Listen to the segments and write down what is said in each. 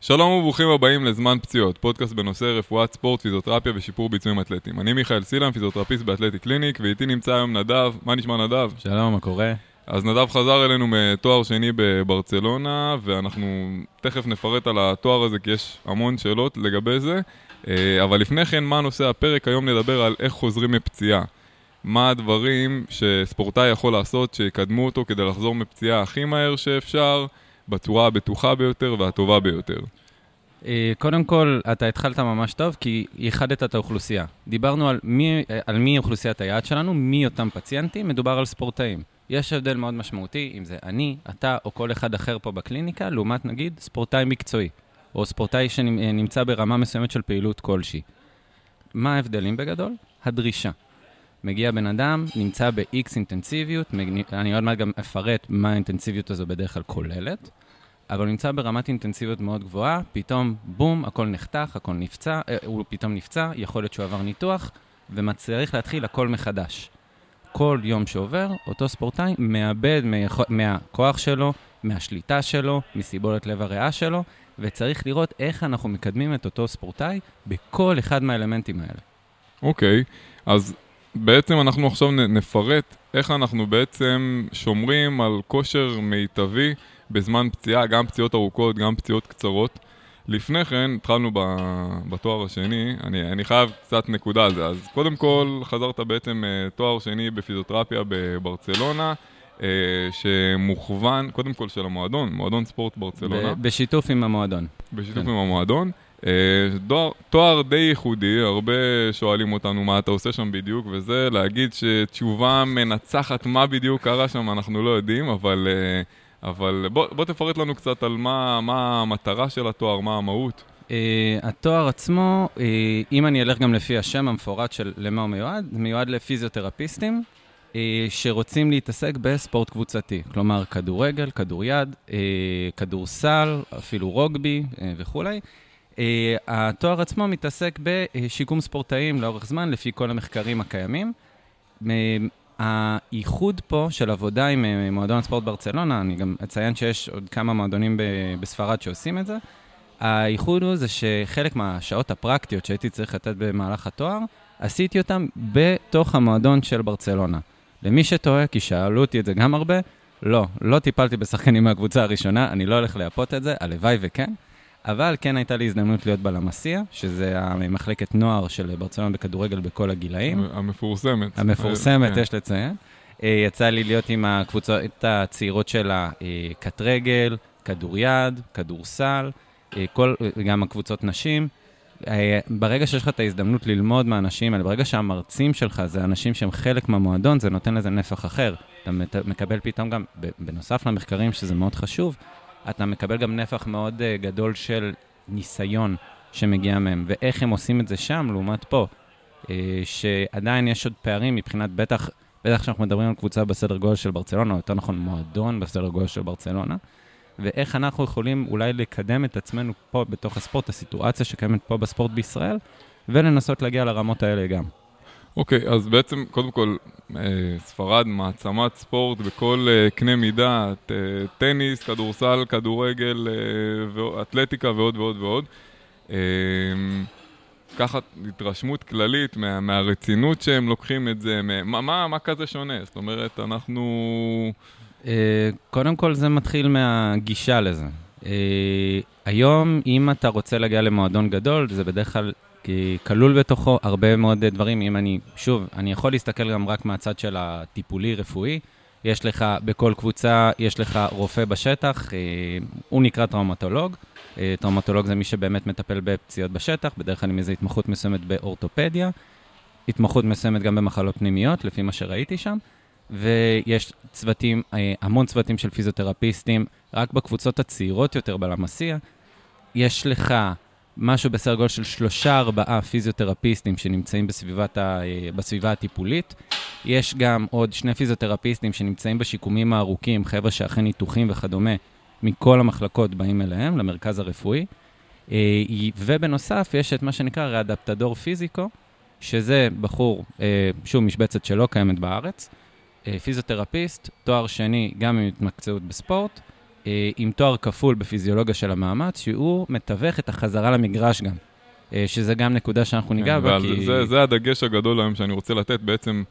שלום וברוכים הבאים לזמן פציעות, פודקאסט בנושא רפואת ספורט, פיזיותרפיה ושיפור ביצועים אתלטיים. אני מיכאל סילם, פיזיותרפיסט באתלטי קליניק, ואיתי נמצא היום נדב. מה נשמע נדב? שלום, מה קורה? אז נדב חזר אלינו מתואר שני בברצלונה, ואנחנו תכף נפרט על התואר הזה, כי יש המון שאלות לגבי זה. אה, אבל לפני כן, מה נושא הפרק? היום נדבר על איך חוזרים מפציעה. מה הדברים שספורטאי יכול לעשות שיקדמו אותו כדי לחזור מפציעה הכי מהר שאפשר, בצורה הבטוחה ביותר והטובה ביותר. אה, קודם כל, אתה התחלת ממש טוב, כי ייחדת את האוכלוסייה. דיברנו על מי, על מי אוכלוסיית היעד שלנו, מי אותם פציינטים, מדובר על ספורטאים. יש הבדל מאוד משמעותי אם זה אני, אתה או כל אחד אחר פה בקליניקה, לעומת נגיד ספורטאי מקצועי, או ספורטאי שנמצא ברמה מסוימת של פעילות כלשהי. מה ההבדלים בגדול? הדרישה. מגיע בן אדם, נמצא ב-X אינטנסיביות, אני עוד מעט גם אפרט מה האינטנסיביות הזו בדרך כלל כוללת, אבל הוא נמצא ברמת אינטנסיביות מאוד גבוהה, פתאום בום, הכל נחתך, הכל נפצע, אה, הוא פתאום נפצע, יכול להיות שהוא עבר ניתוח, וצריך להתחיל הכל מחדש. כל יום שעובר, אותו ספורטאי מאבד מהכוח שלו, מהשליטה שלו, מסיבולת לב הריאה שלו, וצריך לראות איך אנחנו מקדמים את אותו ספורטאי בכל אחד מהאלמנטים האלה. אוקיי, okay, אז בעצם אנחנו עכשיו נפרט איך אנחנו בעצם שומרים על כושר מיטבי בזמן פציעה, גם פציעות ארוכות, גם פציעות קצרות. לפני כן, התחלנו בתואר השני, אני, אני חייב קצת נקודה על זה. אז קודם כל, חזרת בעצם אה, תואר שני בפיזיותרפיה בברצלונה, אה, שמוכוון, קודם כל של המועדון, מועדון ספורט ברצלונה. בשיתוף עם המועדון. בשיתוף כן. עם המועדון. אה, תואר די ייחודי, הרבה שואלים אותנו מה אתה עושה שם בדיוק, וזה להגיד שתשובה מנצחת מה בדיוק קרה שם, אנחנו לא יודעים, אבל, אה, אבל בוא, בוא תפרט לנו קצת על מה, מה המטרה של התואר, מה המהות. Uh, התואר עצמו, uh, אם אני אלך גם לפי השם המפורט של למה הוא מיועד, מיועד לפיזיותרפיסטים uh, שרוצים להתעסק בספורט קבוצתי, כלומר כדורגל, כדוריד, uh, כדורסל, אפילו רוגבי uh, וכולי. Uh, התואר עצמו מתעסק בשיקום ספורטאים לאורך זמן, לפי כל המחקרים הקיימים. הייחוד פה של עבודה עם uh, מועדון הספורט ברצלונה, אני גם אציין שיש עוד כמה מועדונים בספרד שעושים את זה. הייחוד הוא זה שחלק מהשעות הפרקטיות שהייתי צריך לתת במהלך התואר, עשיתי אותם בתוך המועדון של ברצלונה. למי שטועה, כי שאלו אותי את זה גם הרבה, לא, לא טיפלתי בשחקנים מהקבוצה הראשונה, אני לא הולך לייפות את זה, הלוואי וכן. אבל כן הייתה לי הזדמנות להיות בלמסיה, שזה המחלקת נוער של ברצלונה בכדורגל בכל הגילאים. המפורסמת. המפורסמת, כן. יש לציין. אה, יצא לי להיות עם הקבוצות הצעירות של הקט רגל, כדוריד, כדורסל, אה, כל, גם הקבוצות נשים. אה, ברגע שיש לך את ההזדמנות ללמוד מהאנשים האלה, ברגע שהמרצים שלך זה אנשים שהם חלק מהמועדון, זה נותן לזה נפח אחר. אתה מקבל פתאום גם, בנוסף למחקרים, שזה מאוד חשוב, אתה מקבל גם נפח מאוד uh, גדול של ניסיון שמגיע מהם, ואיך הם עושים את זה שם לעומת פה. Uh, שעדיין יש עוד פערים מבחינת, בטח, בטח כשאנחנו מדברים על קבוצה בסדר גודל של ברצלונה, או יותר נכון מועדון בסדר גודל של ברצלונה, ואיך אנחנו יכולים אולי לקדם את עצמנו פה בתוך הספורט, הסיטואציה שקיימת פה בספורט בישראל, ולנסות להגיע לרמות האלה גם. אוקיי, okay, אז בעצם, קודם כל, אה, ספרד, מעצמת ספורט בכל אה, קנה מידה, טניס, כדורסל, כדורגל, אה, אתלטיקה ועוד ועוד ועוד. ככה התרשמות כללית מה, מהרצינות שהם לוקחים את זה, מה, מה, מה כזה שונה? זאת אומרת, אנחנו... קודם כל זה מתחיל מהגישה לזה. היום, אם אתה רוצה להגיע למועדון גדול, זה בדרך כלל כי כלול בתוכו הרבה מאוד דברים. אם אני, שוב, אני יכול להסתכל גם רק מהצד של הטיפולי-רפואי. יש לך, בכל קבוצה, יש לך רופא בשטח, אה, הוא נקרא טראומטולוג. אה, טראומטולוג זה מי שבאמת מטפל בפציעות בשטח, בדרך כלל עם איזו התמחות מסוימת באורתופדיה, התמחות מסוימת גם במחלות פנימיות, לפי מה שראיתי שם. ויש צוותים, אה, המון צוותים של פיזיותרפיסטים, רק בקבוצות הצעירות יותר בלמסיה. יש לך משהו בסדר גודל של שלושה, ארבעה פיזיותרפיסטים שנמצאים בסביבת ה, אה, בסביבה הטיפולית. יש גם עוד שני פיזיותרפיסטים שנמצאים בשיקומים הארוכים, חבר'ה שאחרי ניתוחים וכדומה, מכל המחלקות באים אליהם, למרכז הרפואי. אה, ובנוסף, יש את מה שנקרא ראדפטדור פיזיקו, שזה בחור, אה, שוב, משבצת שלא קיימת בארץ, פיזיותרפיסט, תואר שני גם עם התמקצעות בספורט, עם תואר כפול בפיזיולוגיה של המאמץ, שהוא מתווך את החזרה למגרש גם. אה, שזה גם נקודה שאנחנו ניגע כן, בה, ועל כי... זה, זה הדגש הגדול היום שאני רוצה לתת בעצם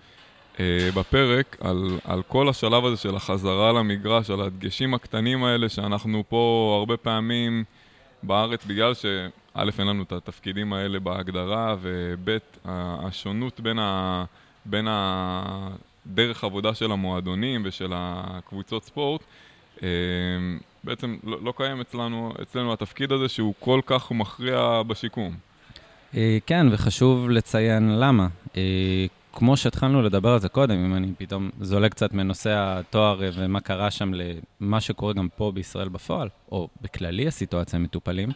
אה, בפרק, על, על כל השלב הזה של החזרה למגרש, על הדגשים הקטנים האלה שאנחנו פה הרבה פעמים בארץ, בגלל שא', אין לנו את התפקידים האלה בהגדרה, וב', השונות בין, ה, בין הדרך עבודה של המועדונים ושל הקבוצות ספורט, אה, בעצם לא, לא קיים אצלנו, אצלנו התפקיד הזה שהוא כל כך מכריע בשיקום. אה, כן, וחשוב לציין למה. אה, כמו שהתחלנו לדבר על זה קודם, אם אני פתאום זולג קצת מנושא התואר אה, ומה קרה שם למה שקורה גם פה בישראל בפועל, או בכללי הסיטואציה מטופלים,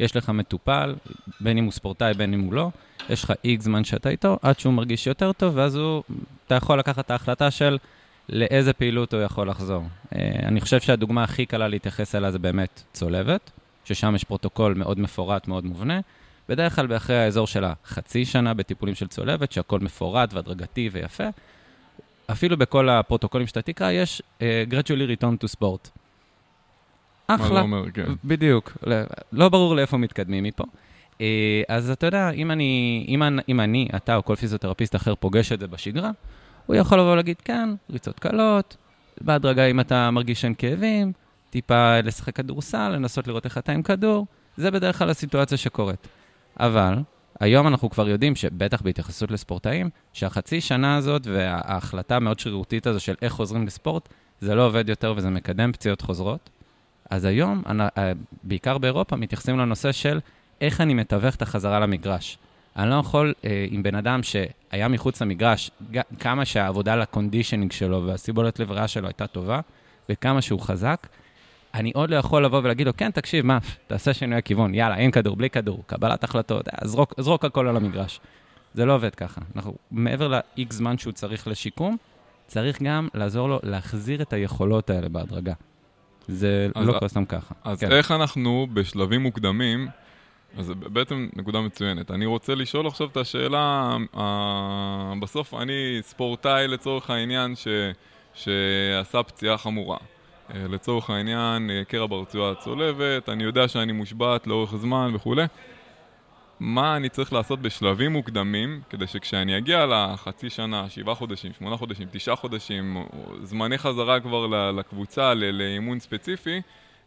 יש לך מטופל, בין אם הוא ספורטאי, בין אם הוא לא, יש לך איקס זמן שאתה איתו, עד שהוא מרגיש יותר טוב, ואז הוא, אתה יכול לקחת את ההחלטה של לאיזה פעילות הוא יכול לחזור. אני חושב שהדוגמה הכי קלה להתייחס אליה זה באמת צולבת, ששם יש פרוטוקול מאוד מפורט, מאוד מובנה. בדרך כלל באחרי האזור של החצי שנה בטיפולים של צולבת, שהכל מפורט והדרגתי ויפה. אפילו בכל הפרוטוקולים שאתה תקרא, יש uh, gradually return to sport. אחלה. מה אומר, כן. בדיוק. לא, לא ברור לאיפה מתקדמים מפה. Uh, אז אתה יודע, אם אני, אם, אם אני, אתה או כל פיזיותרפיסט אחר פוגש את זה בשגרה, הוא יכול לבוא ולהגיד, כן, ריצות קלות, בהדרגה אם אתה מרגיש שאין כאבים, טיפה לשחק כדורסל, לנסות לראות איך אתה עם כדור, זה בדרך כלל הסיטואציה שקורית. אבל היום אנחנו כבר יודעים, שבטח בהתייחסות לספורטאים, שהחצי שנה הזאת וההחלטה המאוד שרירותית הזו של איך חוזרים לספורט, זה לא עובד יותר וזה מקדם פציעות חוזרות. אז היום, אה, בעיקר באירופה, מתייחסים לנושא של איך אני מתווך את החזרה למגרש. אני לא יכול, אה, עם בן אדם שהיה מחוץ למגרש, כמה שהעבודה לקונדישנינג שלו והסיבולת לב ריאה שלו הייתה טובה, וכמה שהוא חזק, אני עוד לא יכול לבוא ולהגיד לו, כן, תקשיב, מה, תעשה שינוי הכיוון, יאללה, אין כדור, בלי כדור, קבלת החלטות, אה, זרוק, זרוק הכל על המגרש. זה לא עובד ככה. אנחנו, מעבר ל-X זמן שהוא צריך לשיקום, צריך גם לעזור לו להחזיר את היכולות האלה בהדרגה. זה לא קורה סתם ככה. אז כן. איך אנחנו בשלבים מוקדמים, אז בעצם נקודה מצוינת. אני רוצה לשאול עכשיו את השאלה, אה, בסוף אני ספורטאי לצורך העניין ש, שעשה פציעה חמורה. אה, לצורך העניין, אה, קרע ברצועה הצולבת, אני יודע שאני מושבת לאורך זמן וכולי. מה אני צריך לעשות בשלבים מוקדמים, כדי שכשאני אגיע לחצי שנה, שבעה חודשים, שמונה חודשים, תשעה חודשים, זמני חזרה כבר לקבוצה, לאימון ספציפי,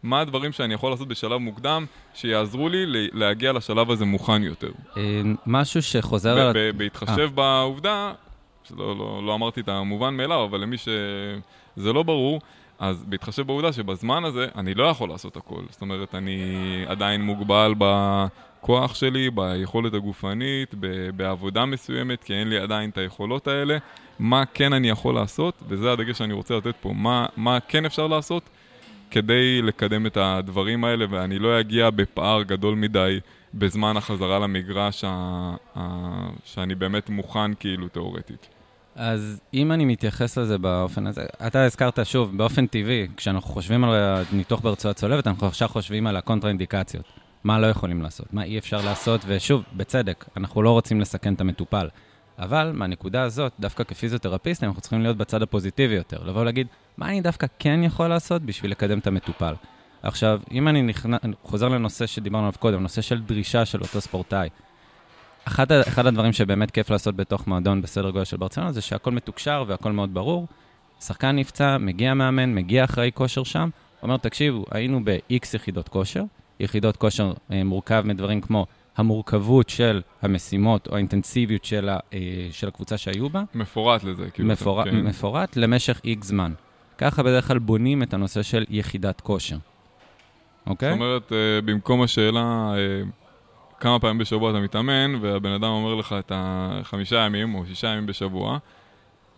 מה הדברים שאני יכול לעשות בשלב מוקדם שיעזרו לי להגיע לשלב הזה מוכן יותר. אה, משהו שחוזר על... בהתחשב בעובדה, לא, לא, לא אמרתי את המובן מאליו, אבל למי שזה לא ברור, אז בהתחשב בעובדה שבזמן הזה אני לא יכול לעשות הכל. זאת אומרת, אני עדיין מוגבל בכוח שלי, ביכולת הגופנית, בעבודה מסוימת, כי אין לי עדיין את היכולות האלה. מה כן אני יכול לעשות, וזה הדגש שאני רוצה לתת פה, מה, מה כן אפשר לעשות כדי לקדם את הדברים האלה, ואני לא אגיע בפער גדול מדי בזמן החזרה למגרש ה, ה, שאני באמת מוכן כאילו תיאורטית. אז אם אני מתייחס לזה באופן הזה, אתה הזכרת שוב, באופן טבעי, כשאנחנו חושבים על ניתוח ברצועה צולבת, אנחנו עכשיו חושבים על הקונטרה-אינדיקציות. מה לא יכולים לעשות, מה אי אפשר לעשות, ושוב, בצדק, אנחנו לא רוצים לסכן את המטופל. אבל מהנקודה הזאת, דווקא כפיזיותרפיסטים, אנחנו צריכים להיות בצד הפוזיטיבי יותר. לבוא ולהגיד, מה אני דווקא כן יכול לעשות בשביל לקדם את המטופל. עכשיו, אם אני נכנ... חוזר לנושא שדיברנו עליו קודם, נושא של דרישה של אותו ספורטאי. אחד, אחד הדברים שבאמת כיף לעשות בתוך מועדון בסדר גודל של ברצלונה זה שהכל מתוקשר והכל מאוד ברור. שחקן נפצע, מגיע מאמן, מגיע אחראי כושר שם, אומר, תקשיבו, היינו ב-X יחידות כושר, יחידות כושר אה, מורכב מדברים כמו המורכבות של המשימות או האינטנסיביות של, ה, אה, של הקבוצה שהיו בה. מפורט לזה, כאילו. מפור... כן. מפורט למשך X זמן. ככה בדרך כלל בונים את הנושא של יחידת כושר. אוקיי? זאת אומרת, אה, במקום השאלה... אה, כמה פעמים בשבוע אתה מתאמן, והבן אדם אומר לך את החמישה ימים או שישה ימים בשבוע,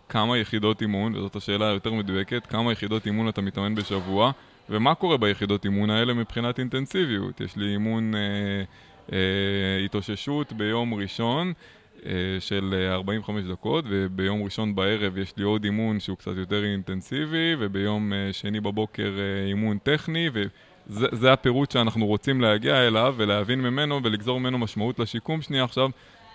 כמה יחידות אימון, וזאת השאלה היותר מדויקת, כמה יחידות אימון אתה מתאמן בשבוע, ומה קורה ביחידות אימון האלה מבחינת אינטנסיביות. יש לי אימון אה, התאוששות ביום ראשון. אה, של 45 דקות, וביום ראשון בערב יש לי עוד אימון שהוא קצת יותר אינטנסיבי, וביום אה, שני בבוקר אה, אימון טכני, ו... זה, זה הפירוט שאנחנו רוצים להגיע אליו ולהבין ממנו ולגזור ממנו משמעות לשיקום שנייה עכשיו.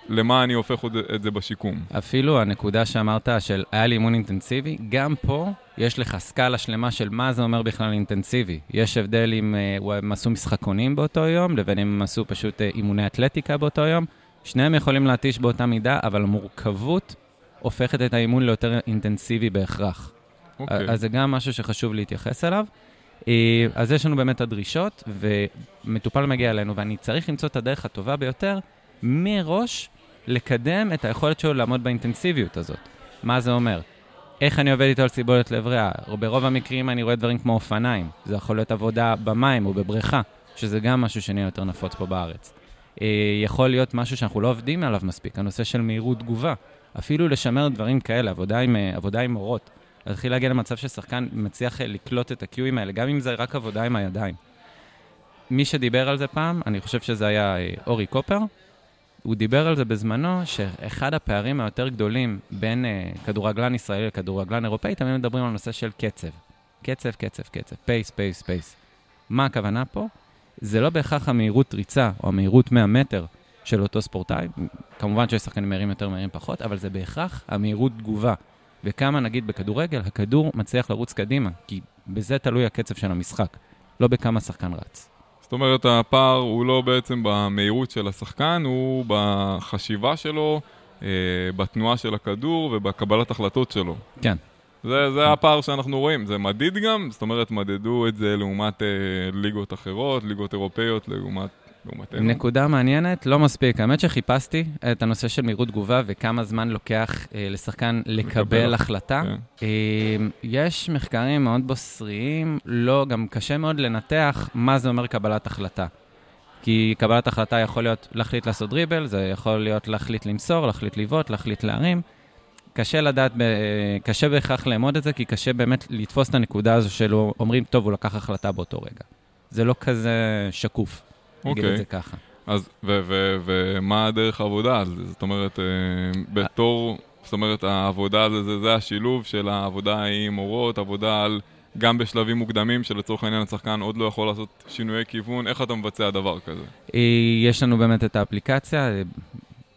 למה אני הופך את זה בשיקום. אפילו הנקודה שאמרת של היה לי אימון אינטנסיבי, גם פה יש לך סקאלה שלמה של מה זה אומר בכלל אינטנסיבי. יש הבדל אם uh, הם עשו משחקונים באותו יום, לבין אם הם עשו פשוט uh, אימוני אתלטיקה באותו יום. שניהם יכולים להתיש באותה מידה, אבל המורכבות הופכת את האימון ליותר אינטנסיבי בהכרח. Okay. אוקיי. אז זה גם משהו שחשוב להתייחס אליו. אה, אז יש לנו באמת הדרישות, ומטופל מגיע אלינו, ואני צריך למצוא את הדרך הטובה ביותר מראש לקדם את היכולת שלו לעמוד באינטנסיביות הזאת. מה זה אומר? איך אני עובד איתו על סיבולת לב ריאה? ברוב המקרים אני רואה דברים כמו אופניים. זה יכול להיות עבודה במים או בבריכה, שזה גם משהו שנהיה יותר נפוץ פה בארץ. אה, יכול להיות משהו שאנחנו לא עובדים עליו מספיק, הנושא של מהירות תגובה. אפילו לשמר דברים כאלה, עבודה עם, אה, עבודה עם מורות. להתחיל להגיע למצב ששחקן מצליח לקלוט את הקיואים האלה, גם אם זה רק עבודה עם הידיים. מי שדיבר על זה פעם, אני חושב שזה היה אה, אורי קופר, הוא דיבר על זה בזמנו, שאחד הפערים היותר גדולים בין uh, כדורגלן ישראלי לכדורגלן אירופאי, תמיד מדברים על נושא של קצב. קצב, קצב, קצב, pace, pace, pace. מה הכוונה פה? זה לא בהכרח המהירות ריצה או המהירות 100 מטר של אותו ספורטאי, כמובן שיש שחקנים מהירים יותר, מהירים פחות, אבל זה בהכרח המהירות תגובה. וכמה, נגיד, בכדורגל, הכדור מצליח לרוץ קדימה, כי בזה תלוי הקצב של המשחק, לא בכמה שחקן רץ. זאת אומרת, הפער הוא לא בעצם במהירות של השחקן, הוא בחשיבה שלו, אה, בתנועה של הכדור ובקבלת החלטות שלו. כן. זה, זה הפער שאנחנו רואים, זה מדיד גם, זאת אומרת, מדדו את זה לעומת אה, ליגות אחרות, ליגות אירופאיות, לעומת. נקודה מעניינת, לא מספיק. האמת שחיפשתי את הנושא של מהירות תגובה וכמה זמן לוקח אה, לשחקן לקבל החלטה. כן. אה, יש מחקרים מאוד בוסריים, לא, גם קשה מאוד לנתח מה זה אומר קבלת החלטה. כי קבלת החלטה יכול להיות להחליט לעשות דריבל, זה יכול להיות להחליט למסור, להחליט לבעוט, להחליט להרים. קשה לדעת, קשה בהכרח לאמוד את זה, כי קשה באמת לתפוס את הנקודה הזו של אומרים, טוב, הוא לקח החלטה באותו רגע. זה לא כזה שקוף. נגיד את זה ככה. אז, ומה הדרך העבודה על זה? זאת אומרת, אה, בתור, זאת אומרת, העבודה על זה, זה השילוב של העבודה עם מורות, עבודה על, גם בשלבים מוקדמים, שלצורך העניין השחקן עוד לא יכול לעשות שינויי כיוון, איך אתה מבצע דבר כזה? אה, יש לנו באמת את האפליקציה,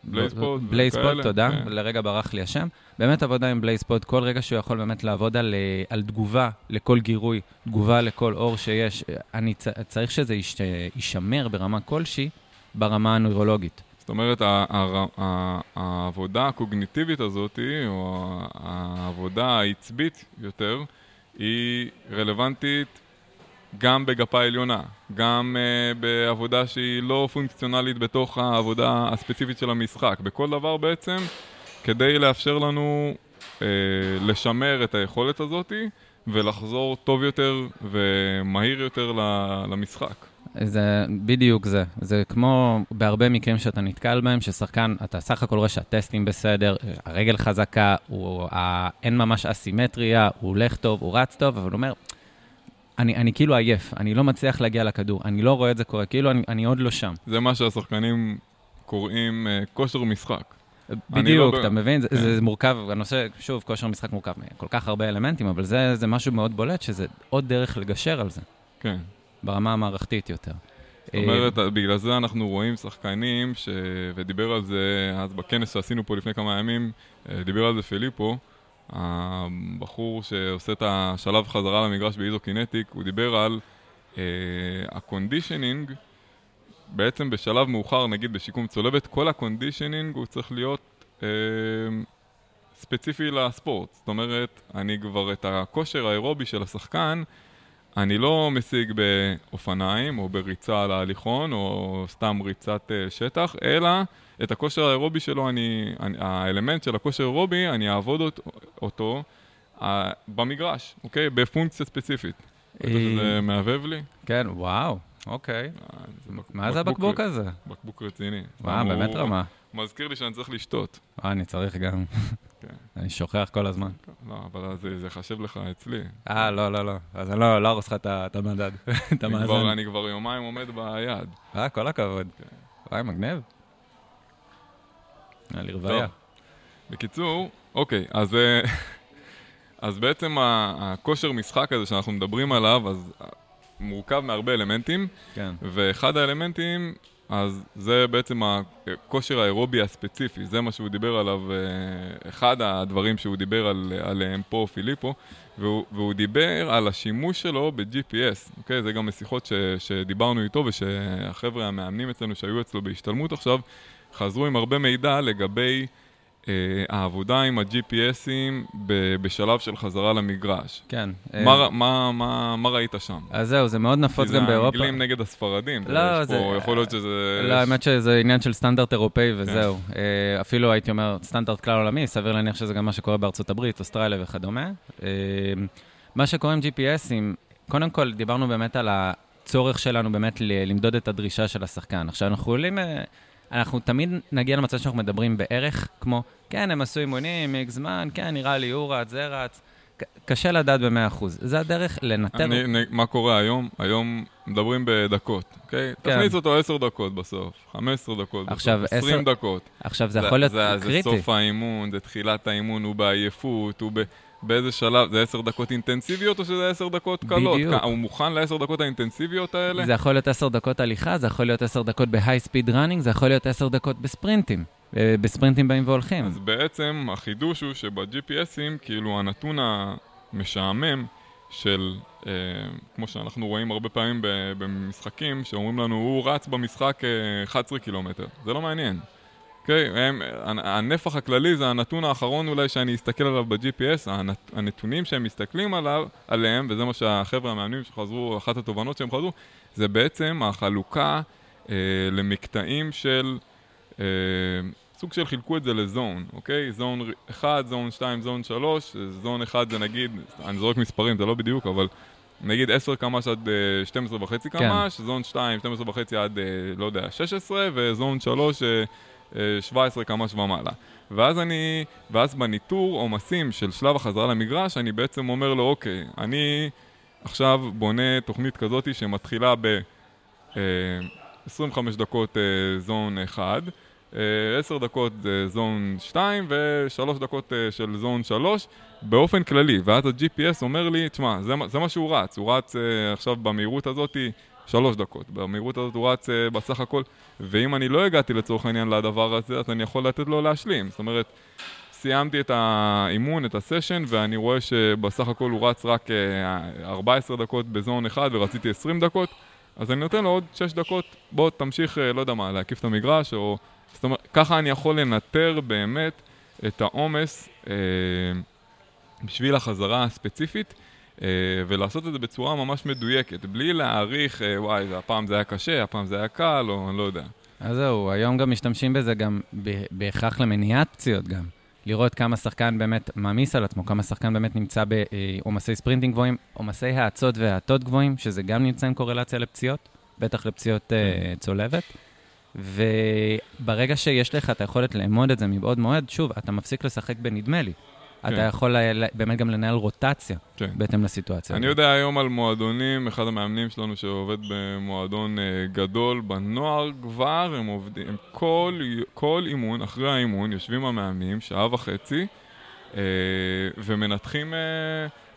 בלייספוד, בלייספוד, תודה, כן. לרגע ברח לי השם. באמת עבודה עם בלייספוד, כל רגע שהוא יכול באמת לעבוד על, אה, על תגובה לכל גירוי, תגובה לכל אור שיש, אני צ, צריך שזה יש, יישמר ברמה כלשהי, ברמה הנוירולוגית. זאת אומרת, העבודה הקוגניטיבית הזאת, או העבודה העצבית יותר, היא רלוונטית גם בגפה עליונה, גם uh, בעבודה שהיא לא פונקציונלית בתוך העבודה הספציפית של המשחק. בכל דבר בעצם, כדי לאפשר לנו uh, לשמר את היכולת הזאת ולחזור טוב יותר ומהיר יותר למשחק. זה בדיוק זה. זה כמו בהרבה מקרים שאתה נתקל בהם, ששחקן, אתה סך הכל רואה שהטסטים בסדר, הרגל חזקה, הוא, אין ממש אסימטריה, הוא הולך טוב, הוא רץ טוב, אבל הוא אומר, אני, אני כאילו עייף, אני לא מצליח להגיע לכדור, אני לא רואה את זה קורה, כאילו אני, אני עוד לא שם. זה מה שהשחקנים קוראים uh, כושר משחק. בדיוק, לא אתה ב... מבין? כן. זה, זה מורכב, הנושא, שוב, כושר משחק מורכב מכל כך הרבה אלמנטים, אבל זה, זה משהו מאוד בולט, שזה עוד דרך לגשר על זה. כן. ברמה המערכתית יותר. זאת אומרת, בגלל זה אנחנו רואים שחקנים, ש... ודיבר על זה אז בכנס שעשינו פה לפני כמה ימים, אה, דיבר על זה פיליפו, הבחור שעושה את השלב חזרה למגרש באיזוקינטיק, הוא דיבר על ה conditioning, uh, בעצם בשלב מאוחר, נגיד בשיקום צולבת, כל ה conditioning הוא צריך להיות uh, ספציפי לספורט. זאת אומרת, אני כבר את הכושר האירובי של השחקן, אני לא משיג באופניים או בריצה על ההליכון או סתם ריצת uh, שטח, אלא את הכושר האירובי שלו, אני, אני, האלמנט של הכושר האירובי, אני אעבוד אותו, אותו uh, במגרש, אוקיי? בפונקציה ספציפית. אה, זה מהבהב לי? כן, וואו, אוקיי. אה, מה זה הבקבוק הזה? בקבוק רציני. וואו, באמת רמה. מזכיר לי שאני צריך לשתות. אה, אני צריך גם. כן. אני שוכח כל הזמן. לא, אבל זה יחשב לך אצלי. אה, לא, לא, לא. אז אני לא ארוס לך את המדד, את המאזן. אני כבר יומיים עומד ביד. אה, כל הכבוד. כן. וואי, מגניב. היה לי רוויה. בקיצור, אוקיי, אז, אה, אז בעצם הכושר משחק הזה שאנחנו מדברים עליו, אז מורכב מהרבה אלמנטים, כן. ואחד האלמנטים אז זה בעצם הכושר האירובי הספציפי, זה מה שהוא דיבר עליו, אה, אחד הדברים שהוא דיבר על, עליהם פה, פיליפו, והוא, והוא דיבר על השימוש שלו ב-GPS, אוקיי? זה גם משיחות ש, שדיברנו איתו ושהחבר'ה המאמנים אצלנו שהיו אצלו בהשתלמות עכשיו, חזרו עם הרבה מידע לגבי... אה, העבודה עם ה-GPSים בשלב של חזרה למגרש. כן. מה, אה, מה, מה, מה ראית שם? אז זהו, זה מאוד נפוץ גם באירופה. כי זה האנגלים נגד הספרדים. לא, זה... פה, יכול להיות שזה... לא, האמת שזה עניין של סטנדרט אירופאי וזהו. כן. אפילו הייתי אומר סטנדרט כלל עולמי, סביר להניח שזה גם מה שקורה בארצות הברית, אוסטרליה וכדומה. מה שקורה עם GPSים, קודם כל דיברנו באמת על הצורך שלנו באמת למדוד את הדרישה של השחקן. עכשיו, אנחנו יכולים... אנחנו תמיד נגיע למצב שאנחנו מדברים בערך, כמו, כן, הם עשו אימונים, איקס זמן, כן, נראה לי הוא רץ, זה רץ. קשה לדעת ב-100%. זה הדרך לנטר... אני, אני, מה קורה היום? היום מדברים בדקות, אוקיי? כן. תכניס אותו 10 דקות בסוף, 15 דקות עכשיו, בסוף, 20 10... דקות. עכשיו, זה, זה יכול להיות זה, קריטי. זה סוף האימון, זה תחילת האימון, הוא בעייפות, הוא ב... באיזה שלב, זה עשר דקות אינטנסיביות או שזה עשר דקות קלות? בדיוק. הוא מוכן לעשר דקות האינטנסיביות האלה? זה יכול להיות עשר דקות הליכה, זה יכול להיות עשר דקות בהיי ספיד ראנינג, זה יכול להיות עשר דקות בספרינטים. אה, בספרינטים באים והולכים. אז בעצם החידוש הוא שב-GPSים, כאילו הנתון המשעמם של, אה, כמו שאנחנו רואים הרבה פעמים במשחקים, שאומרים לנו, הוא רץ במשחק אה, 11 קילומטר. זה לא מעניין. אוקיי? Okay, הנפח הכללי זה הנתון האחרון אולי שאני אסתכל עליו ב-GPS, הנת, הנתונים שהם מסתכלים עליו, עליהם, וזה מה שהחבר'ה המאמנים שחזרו, אחת התובנות שהם חזרו, זה בעצם החלוקה אה, למקטעים של, אה, סוג של חילקו את זה לזון, אוקיי? זון 1, זון 2, זון 3, זון 1 זה נגיד, אני זורק מספרים, זה לא בדיוק, אבל נגיד 10 קמ"ש עד 12 אה, וחצי קמ"ש, כן. זון 2, 12 וחצי עד, אה, לא יודע, 16, וזון 3, 17 קמ"ש ומעלה. ואז אני, ואז בניטור עומסים של שלב החזרה למגרש, אני בעצם אומר לו, אוקיי, אני עכשיו בונה תוכנית כזאת שמתחילה ב... 25 אה, דקות אה, זון 1, 10 דקות זון 2 ו-3 דקות אה, של זון 3 באופן כללי, ואז ה-GPS אומר לי, תשמע, זה, זה מה שהוא רץ, הוא רץ עכשיו במהירות הזאתי שלוש דקות. במהירות הזאת הוא רץ uh, בסך הכל, ואם אני לא הגעתי לצורך העניין לדבר הזה, אז אני יכול לתת לו להשלים. זאת אומרת, סיימתי את האימון, את הסשן, ואני רואה שבסך הכל הוא רץ רק uh, אה, 14 דקות בזון אחד ורציתי 20 דקות, אז אני נותן לו עוד 6 דקות, בוא תמשיך, uh, לא יודע מה, להקיף את המגרש, או... זאת אומרת, ככה אני יכול לנטר באמת את העומס uh, בשביל החזרה הספציפית. אה, ולעשות את זה בצורה ממש מדויקת, בלי להעריך, אה, וואי, הפעם זה היה קשה, הפעם זה היה קל, או אני לא יודע. אז זהו, היום גם משתמשים בזה גם בהכרח למניעת פציעות גם. לראות כמה שחקן באמת מעמיס על עצמו, כמה שחקן באמת נמצא בעומסי ספרינטינג גבוהים, עומסי האצות והאטות גבוהים, שזה גם נמצא עם קורלציה לפציעות, בטח לפציעות uh, צולבת. וברגע שיש לך את היכולת לאמוד את זה מבעוד מועד, שוב, אתה מפסיק לשחק בנדמה לי. אתה כן. יכול באמת גם לנהל רוטציה כן. בהתאם לסיטואציה. אני יודע היום על מועדונים, אחד המאמנים שלנו שעובד במועדון אה, גדול בנוער כבר, הם עובדים, הם כל, כל אימון, אחרי האימון, יושבים המאמנים שעה וחצי אה, ומנתחים... אה,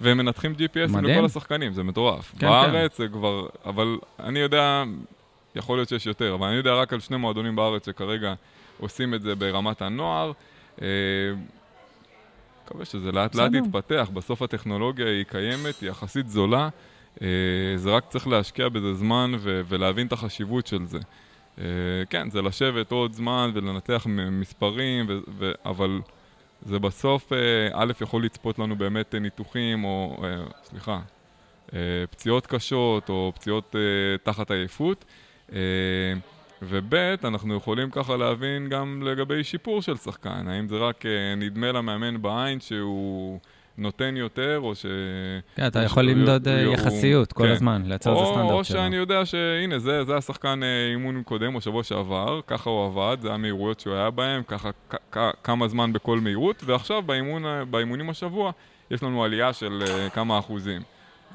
והם מנתחים GPS לכל השחקנים, זה מטורף. כן, בארץ כן. זה כבר, אבל אני יודע, יכול להיות שיש יותר, אבל אני יודע רק על שני מועדונים בארץ שכרגע עושים את זה ברמת הנוער. מקווה שזה לאט לאט יתפתח, בסוף הטכנולוגיה היא קיימת, היא יחסית זולה, אה, זה רק צריך להשקיע בזה זמן ו- ולהבין את החשיבות של זה. אה, כן, זה לשבת עוד זמן ולנתח מספרים, ו- ו- אבל זה בסוף, אה, א', יכול לצפות לנו באמת ניתוחים, או, סליחה, פציעות קשות, או פציעות תחת עייפות. וב', אנחנו יכולים ככה להבין גם לגבי שיפור של שחקן, האם זה רק אה, נדמה למאמן בעין שהוא נותן יותר, או ש... כן, אתה יכול למדוד אה, יחסיות כל כן. הזמן, לייצר איזה סטנדרט שלו. או שאני יודע שהנה, זה, השחקן אה, אימון קודם או שבוע שעבר, ככה הוא עבד, זה המהירויות שהוא היה בהם, ככה כמה זמן בכל מהירות, ועכשיו באימונים השבוע יש לנו עלייה של כמה אחוזים.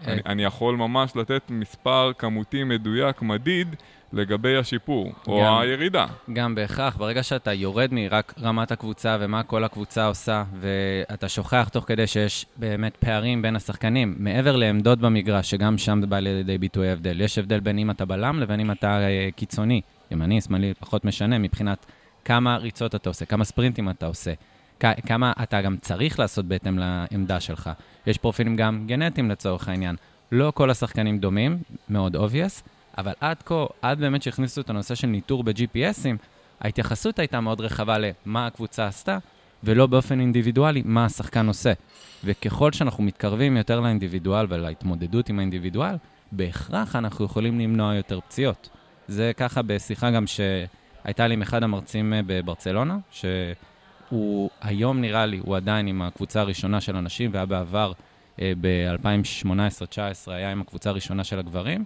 אני, אני יכול ממש לתת מספר כמותי מדויק, מדיד, לגבי השיפור, או גם, הירידה. גם בהכרח, ברגע שאתה יורד מרק רמת הקבוצה ומה כל הקבוצה עושה, ואתה שוכח תוך כדי שיש באמת פערים בין השחקנים, מעבר לעמדות במגרש, שגם שם בא לידי ביטוי ההבדל. יש הבדל בין אם אתה בלם לבין אם אתה אה, קיצוני. ימני, שמאלי, פחות משנה, מבחינת כמה ריצות אתה עושה, כמה ספרינטים אתה עושה, כמה אתה גם צריך לעשות בהתאם לעמדה שלך. יש פרופילים גם גנטיים לצורך העניין. לא כל השחקנים דומים, מאוד obvious, אבל עד כה, עד באמת שהכניסו את הנושא של ניטור ב-GPSים, ההתייחסות הייתה מאוד רחבה למה הקבוצה עשתה, ולא באופן אינדיבידואלי מה השחקן עושה. וככל שאנחנו מתקרבים יותר לאינדיבידואל ולהתמודדות עם האינדיבידואל, בהכרח אנחנו יכולים למנוע יותר פציעות. זה ככה בשיחה גם שהייתה לי עם אחד המרצים אה, בברצלונה, שהוא היום נראה לי, הוא עדיין עם הקבוצה הראשונה של הנשים, והיה בעבר אה, ב-2018-2019 היה עם הקבוצה הראשונה של הגברים.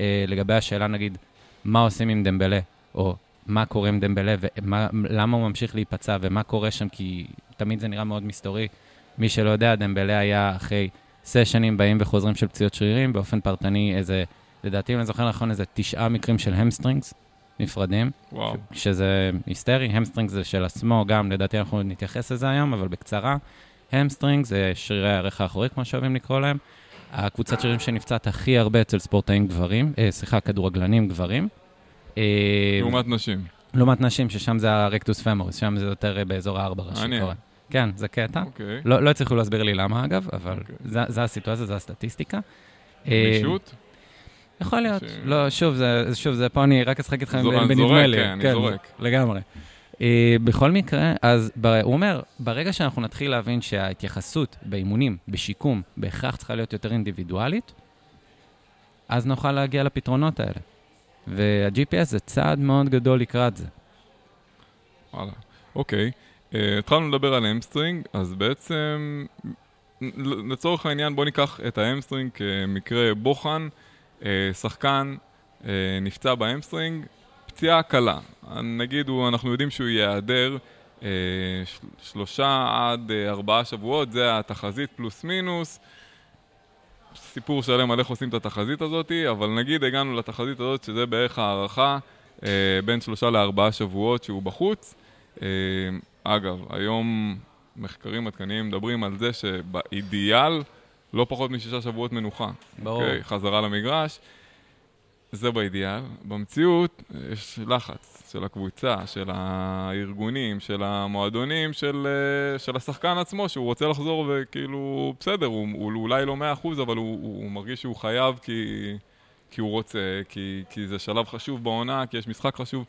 אה, לגבי השאלה, נגיד, מה עושים עם דמבלה, או מה קורה עם דמבלה, ולמה הוא ממשיך להיפצע, ומה קורה שם, כי תמיד זה נראה מאוד מסתורי. מי שלא יודע, דמבלה היה אחרי סשנים באים וחוזרים של פציעות שרירים, באופן פרטני איזה, לדעתי, אם אני זוכר נכון, איזה תשעה מקרים של hamstrings נפרדים. וואו. שזה היסטרי, hamstrings זה של עצמו, גם לדעתי אנחנו נתייחס לזה היום, אבל בקצרה. hamstring זה שרירי הירך האחורי, כמו שאוהבים לקרוא להם. הקבוצת שרירים שנפצעת הכי הרבה אצל ספורטאים גברים, אה, סליחה, כדורגלנים גברים. אה, לעומת נשים. לעומת נשים, ששם זה ה rectus femoris, שם זה יותר אה, באזור הארבע ראשי קורה. כן, זה קטע. אוקיי. לא, לא הצליחו להסביר לי למה, אגב, אבל אוקיי. זה, זה הסיטואציה, זה הסטטיסטיקה. גמישות? יכול להיות. ש... לא, שוב, זה, שוב, זה פה אני רק אשחק איתך בנדמה לי. כן, אני כן, זורק. לגמרי. Uh, בכל מקרה, אז. הוא אומר, ברגע שאנחנו נתחיל להבין שההתייחסות באימונים, בשיקום, בהכרח צריכה להיות יותר אינדיבידואלית, אז נוכל להגיע לפתרונות האלה. וה-GPS זה צעד מאוד גדול לקראת זה. וואלה, אוקיי. Uh, התחלנו לדבר על hamstring, אז בעצם, לצורך העניין, בואו ניקח את ה hamstring כמקרה בוחן, uh, שחקן uh, נפצע ב hamstring, פציעה קלה. נגיד, הוא, אנחנו יודעים שהוא ייעדר אה, שלושה עד אה, ארבעה שבועות, זה התחזית פלוס מינוס. סיפור שלם על איך עושים את התחזית הזאת, אבל נגיד הגענו לתחזית הזאת, שזה בערך הערכה אה, בין שלושה לארבעה שבועות שהוא בחוץ. אה, אגב, היום מחקרים עדכניים מדברים על זה שבאידיאל לא פחות משישה שבועות מנוחה. ברור. Okay, אוקיי, חזרה למגרש. זה באידיאל. במציאות יש לחץ של הקבוצה, של הארגונים, של המועדונים, של, אה, של השחקן עצמו, שהוא רוצה לחזור וכאילו, בסדר, הוא, הוא אולי לא מאה אחוז, אבל הוא, הוא מרגיש שהוא חייב כי, כי הוא רוצה, כי, כי זה שלב חשוב בעונה, כי יש משחק חשוב.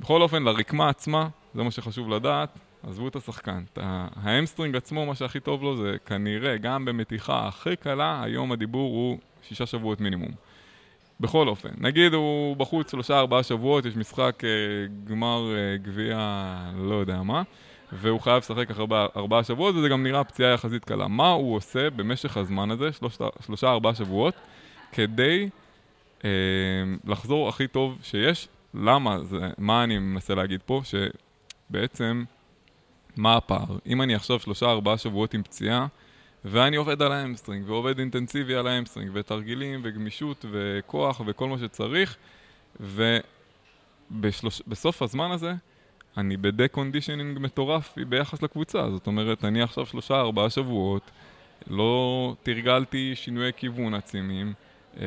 בכל אופן, לרקמה עצמה, זה מה שחשוב לדעת, עזבו את השחקן. ה hamstring עצמו, מה שהכי טוב לו זה כנראה, גם במתיחה הכי קלה, היום הדיבור הוא שישה שבועות מינימום. בכל אופן, נגיד הוא בחוץ שלושה ארבעה שבועות, יש משחק אה, גמר אה, גביע לא יודע מה, והוא חייב לשחק אחרי ארבעה, ארבעה שבועות, וזה גם נראה פציעה יחסית קלה. מה הוא עושה במשך הזמן הזה, שלושה, שלושה ארבעה שבועות, כדי אה, לחזור הכי טוב שיש? למה? זה, מה אני מנסה להגיד פה? שבעצם, מה הפער? אם אני עכשיו שלושה ארבעה שבועות עם פציעה, ואני עובד על ה hamstring, ועובד אינטנסיבי על ה hamstring, ותרגילים, וגמישות, וכוח, וכל מה שצריך, ובסוף הזמן הזה, אני ב deconditioning מטורף ביחס לקבוצה. זאת אומרת, אני עכשיו שלושה, ארבעה שבועות, לא תרגלתי שינויי כיוון עצימים, אה,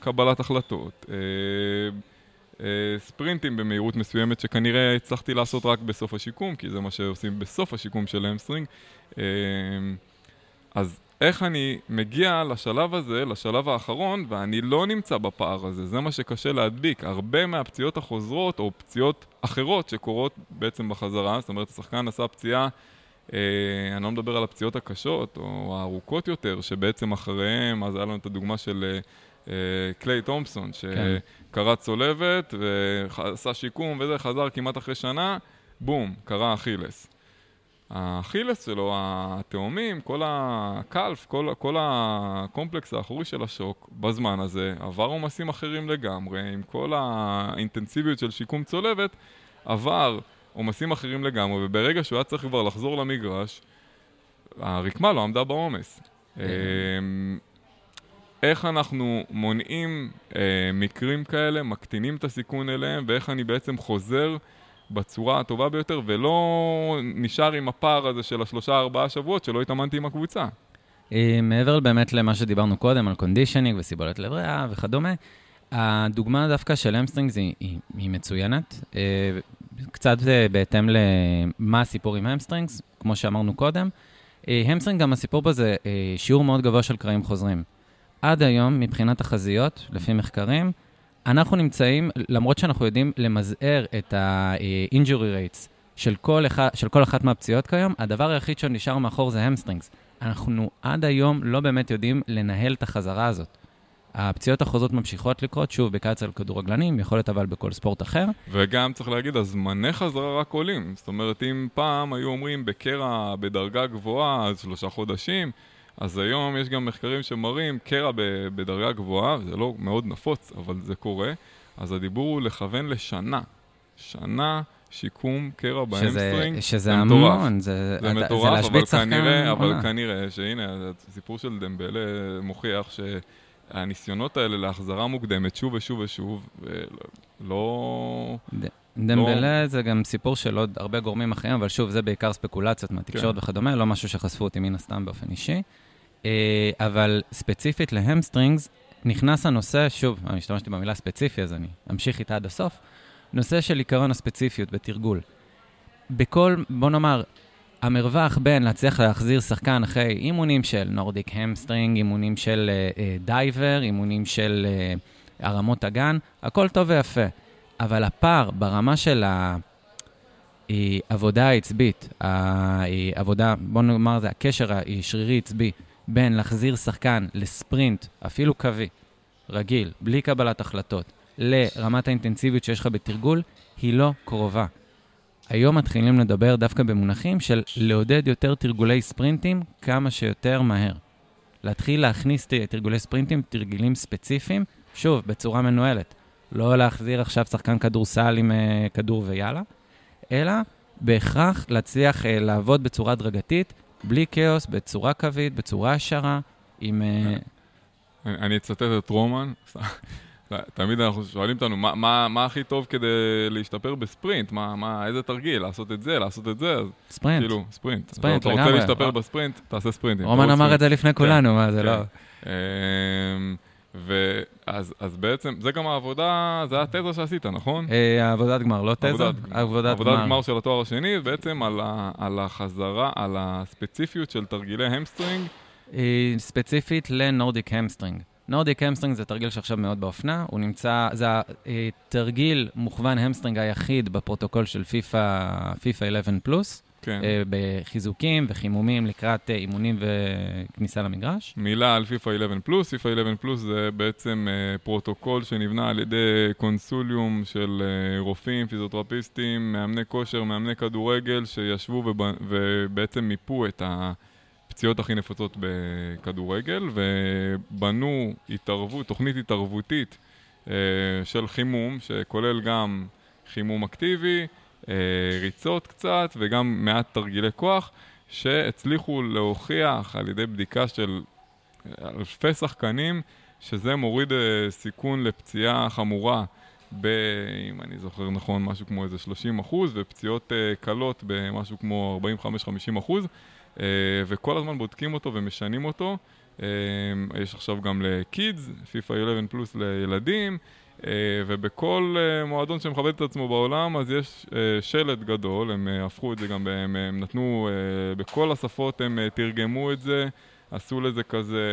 קבלת החלטות, אה, ספרינטים במהירות מסוימת שכנראה הצלחתי לעשות רק בסוף השיקום, כי זה מה שעושים בסוף השיקום של hamstring. אה, אז איך אני מגיע לשלב הזה, לשלב האחרון, ואני לא נמצא בפער הזה, זה מה שקשה להדביק. הרבה מהפציעות החוזרות, או פציעות אחרות שקורות בעצם בחזרה, זאת אומרת, השחקן עשה פציעה, אה, אני לא מדבר על הפציעות הקשות, או הארוכות יותר, שבעצם אחריהם, אז היה לנו את הדוגמה של... אה, קליי תומפסון, כן. שקרע צולבת ועשה שיקום וזה, חזר כמעט אחרי שנה, בום, קרע אכילס. האכילס שלו, התאומים, כל הקלף, כל, כל הקומפלקס האחורי של השוק, בזמן הזה, עבר עומסים אחרים לגמרי, עם כל האינטנסיביות של שיקום צולבת, עבר עומסים אחרים לגמרי, וברגע שהוא היה צריך כבר לחזור למגרש, הרקמה לא עמדה בעומס. איך אנחנו מונעים אה, מקרים כאלה, מקטינים את הסיכון אליהם, ואיך אני בעצם חוזר בצורה הטובה ביותר, ולא נשאר עם הפער הזה של השלושה-ארבעה שבועות שלא התאמנתי עם הקבוצה. אה, מעבר באמת למה שדיברנו קודם, על conditioning וסיבולת לב ריאה וכדומה, הדוגמה דווקא של hamstrings היא, היא, היא מצוינת. אה, קצת אה, בהתאם למה הסיפור עם hamstrings, כמו שאמרנו קודם. אה, hamstring, גם הסיפור פה זה אה, שיעור מאוד גבוה של קרעים חוזרים. עד היום, מבחינת תחזיות, לפי מחקרים, אנחנו נמצאים, למרות שאנחנו יודעים למזער את ה-injury rates של כל, אחד, של כל אחת מהפציעות כיום, הדבר היחיד שנשאר מאחור זה hamstrings. אנחנו עד היום לא באמת יודעים לנהל את החזרה הזאת. הפציעות החוזרות ממשיכות לקרות, שוב, בקייס על כדורגלנים, יכול להיות אבל בכל ספורט אחר. וגם צריך להגיד, הזמני חזרה רק עולים. זאת אומרת, אם פעם היו אומרים בקרע בדרגה גבוהה, אז שלושה חודשים, אז היום יש גם מחקרים שמראים קרע בדרגה גבוהה, זה לא מאוד נפוץ, אבל זה קורה, אז הדיבור הוא לכוון לשנה. שנה שיקום קרע ב hamstring, שזה זה המון, זה, זה מטורף, זה אבל כנראה, אבל כנראה שהנה, הסיפור של דמבלה מוכיח שהניסיונות האלה להחזרה מוקדמת שוב ושוב ושוב, לא... דמבלה לא... זה גם סיפור של עוד הרבה גורמים אחרים, אבל שוב, זה בעיקר ספקולציות מהתקשורת כן. וכדומה, לא משהו שחשפו אותי מן הסתם באופן אישי. אה, אבל ספציפית ל hamstrings, נכנס הנושא, שוב, אני השתמשתי במילה ספציפי, אז אני אמשיך איתה עד הסוף. נושא של עיקרון הספציפיות בתרגול. בכל, בוא נאמר, המרווח בין להצליח להחזיר שחקן אחרי אימונים של Nordic hamstring, אימונים של uh, uh, diver, אימונים של uh, הרמות אגן, הכל טוב ויפה. אבל הפער ברמה של העבודה העצבית, העבודה, בוא נאמר זה הקשר השרירי עצבי, בין להחזיר שחקן לספרינט, אפילו קווי, רגיל, בלי קבלת החלטות, לרמת האינטנסיביות שיש לך בתרגול, היא לא קרובה. היום מתחילים לדבר דווקא במונחים של לעודד יותר תרגולי ספרינטים כמה שיותר מהר. להתחיל להכניס תרגולי ספרינטים, תרגילים ספציפיים, שוב, בצורה מנוהלת. לא להחזיר עכשיו שחקן כדורסל עם uh, כדור ויאללה, אלא בהכרח להצליח uh, לעבוד בצורה הדרגתית, בלי כאוס, בצורה קווית, בצורה ישרה, עם... Uh... אני, אצטט את רומן, תמיד אנחנו שואלים אותנו, מה, מה, מה הכי טוב כדי להשתפר בספרינט? מה, מה, איזה תרגיל? לעשות את זה, לעשות את זה? ספרינט. כאילו, ספרינט. ספרינט, לגמרי. אתה רוצה להשתפר בספרינט, תעשה ספרינטים. רומן אמר את זה לפני כולנו, מה, זה כן. לא... ואז אז בעצם, זה גם העבודה, זה התזה שעשית, נכון? אה, עבודת גמר, לא תזה, עבודת עבודת גמר. עבודת גמר של התואר השני, בעצם על, ה, על החזרה, על הספציפיות של תרגילי hamstring. אה, ספציפית ל-Nordic hamstring. Nordic hamstring זה תרגיל שעכשיו מאוד באופנה, הוא נמצא, זה התרגיל מוכוון hamstring היחיד בפרוטוקול של פיפא 11 פלוס. כן. אה, בחיזוקים וחימומים לקראת אה, אימונים וכניסה למגרש. מילה על פיפא 11 פלוס, פיפא 11 פלוס זה בעצם אה, פרוטוקול שנבנה על ידי קונסורציום של רופאים, פיזיותרפיסטים, מאמני כושר, מאמני כדורגל, שישבו ובעצם מיפו את הפציעות הכי נפוצות בכדורגל, ובנו התערבות, תוכנית התערבותית של חימום, שכולל גם חימום אקטיבי, ריצות קצת וגם מעט תרגילי כוח, שהצליחו להוכיח על ידי בדיקה של אלפי שחקנים, שזה מוריד אה, סיכון לפציעה חמורה ב... אם אני זוכר נכון, משהו כמו איזה 30 אחוז, ופציעות uh, קלות במשהו כמו 45-50 אחוז, uh, וכל הזמן בודקים אותו ומשנים אותו. Uh, יש עכשיו גם לקידס, פיפא 11 פלוס לילדים, אה, ובכל אה, מועדון שמכבד את עצמו בעולם, אז יש אה, שלט גדול, הם הפכו את זה גם, הם, הם נתנו, בכל השפות הם תרגמו את זה, עשו לזה כזה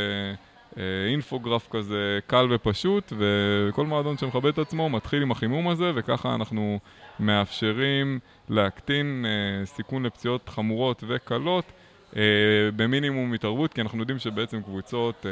אינפוגרף כזה קל ופשוט, וכל מועדון שמכבד את עצמו מתחיל עם החימום הזה, וככה אנחנו מאפשרים להקטין סיכון לפציעות חמורות וקלות. במינימום התערבות, כי אנחנו יודעים שבעצם קבוצות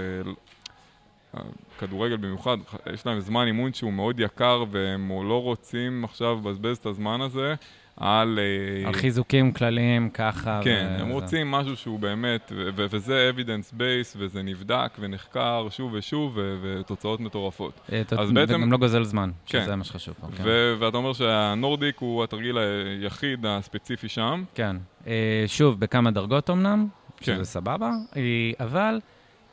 כדורגל במיוחד, יש להם זמן אימון שהוא מאוד יקר והם לא רוצים עכשיו לבזבז את הזמן הזה על... אה, על חיזוקים כלליים ככה. כן, וזה. הם רוצים משהו שהוא באמת, וזה evidence base וזה נבדק ונחקר שוב ושוב ותוצאות מטורפות. אה, אז בעצם... וגם לא גוזל זמן, כן. שזה מה שחשוב. כן. ואתה אומר שה-Nordic הוא התרגיל היחיד הספציפי שם. כן. אה, שוב, בכמה דרגות אמנם, כן. שזה סבבה, אבל...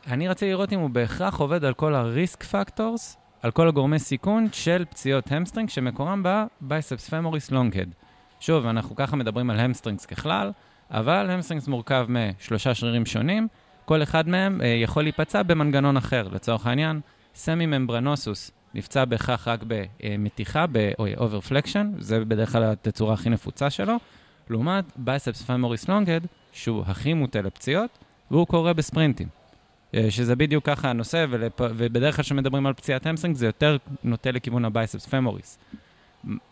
אני רציתי לראות אם הוא בהכרח עובד על כל ה-risk factors, על כל הגורמי סיכון של פציעות hamstring שמקורם femoris long head. שוב, אנחנו ככה מדברים על hamstrings ככלל, אבל hamstrings מורכב משלושה שרירים שונים, כל אחד מהם אה, יכול להיפצע במנגנון אחר. לצורך העניין, semimembranosus נפצע בהכרח רק במתיחה, ב- overflexion, זה בדרך כלל התצורה הכי נפוצה שלו, לעומת biceps femoris long head, שהוא הכי מוטה לפציעות, והוא קורה בספרינטים. אה, שזה בדיוק ככה הנושא, ולפ... ובדרך כלל כשמדברים על פציעת hamstring זה יותר נוטה לכיוון ה-biceps femoris.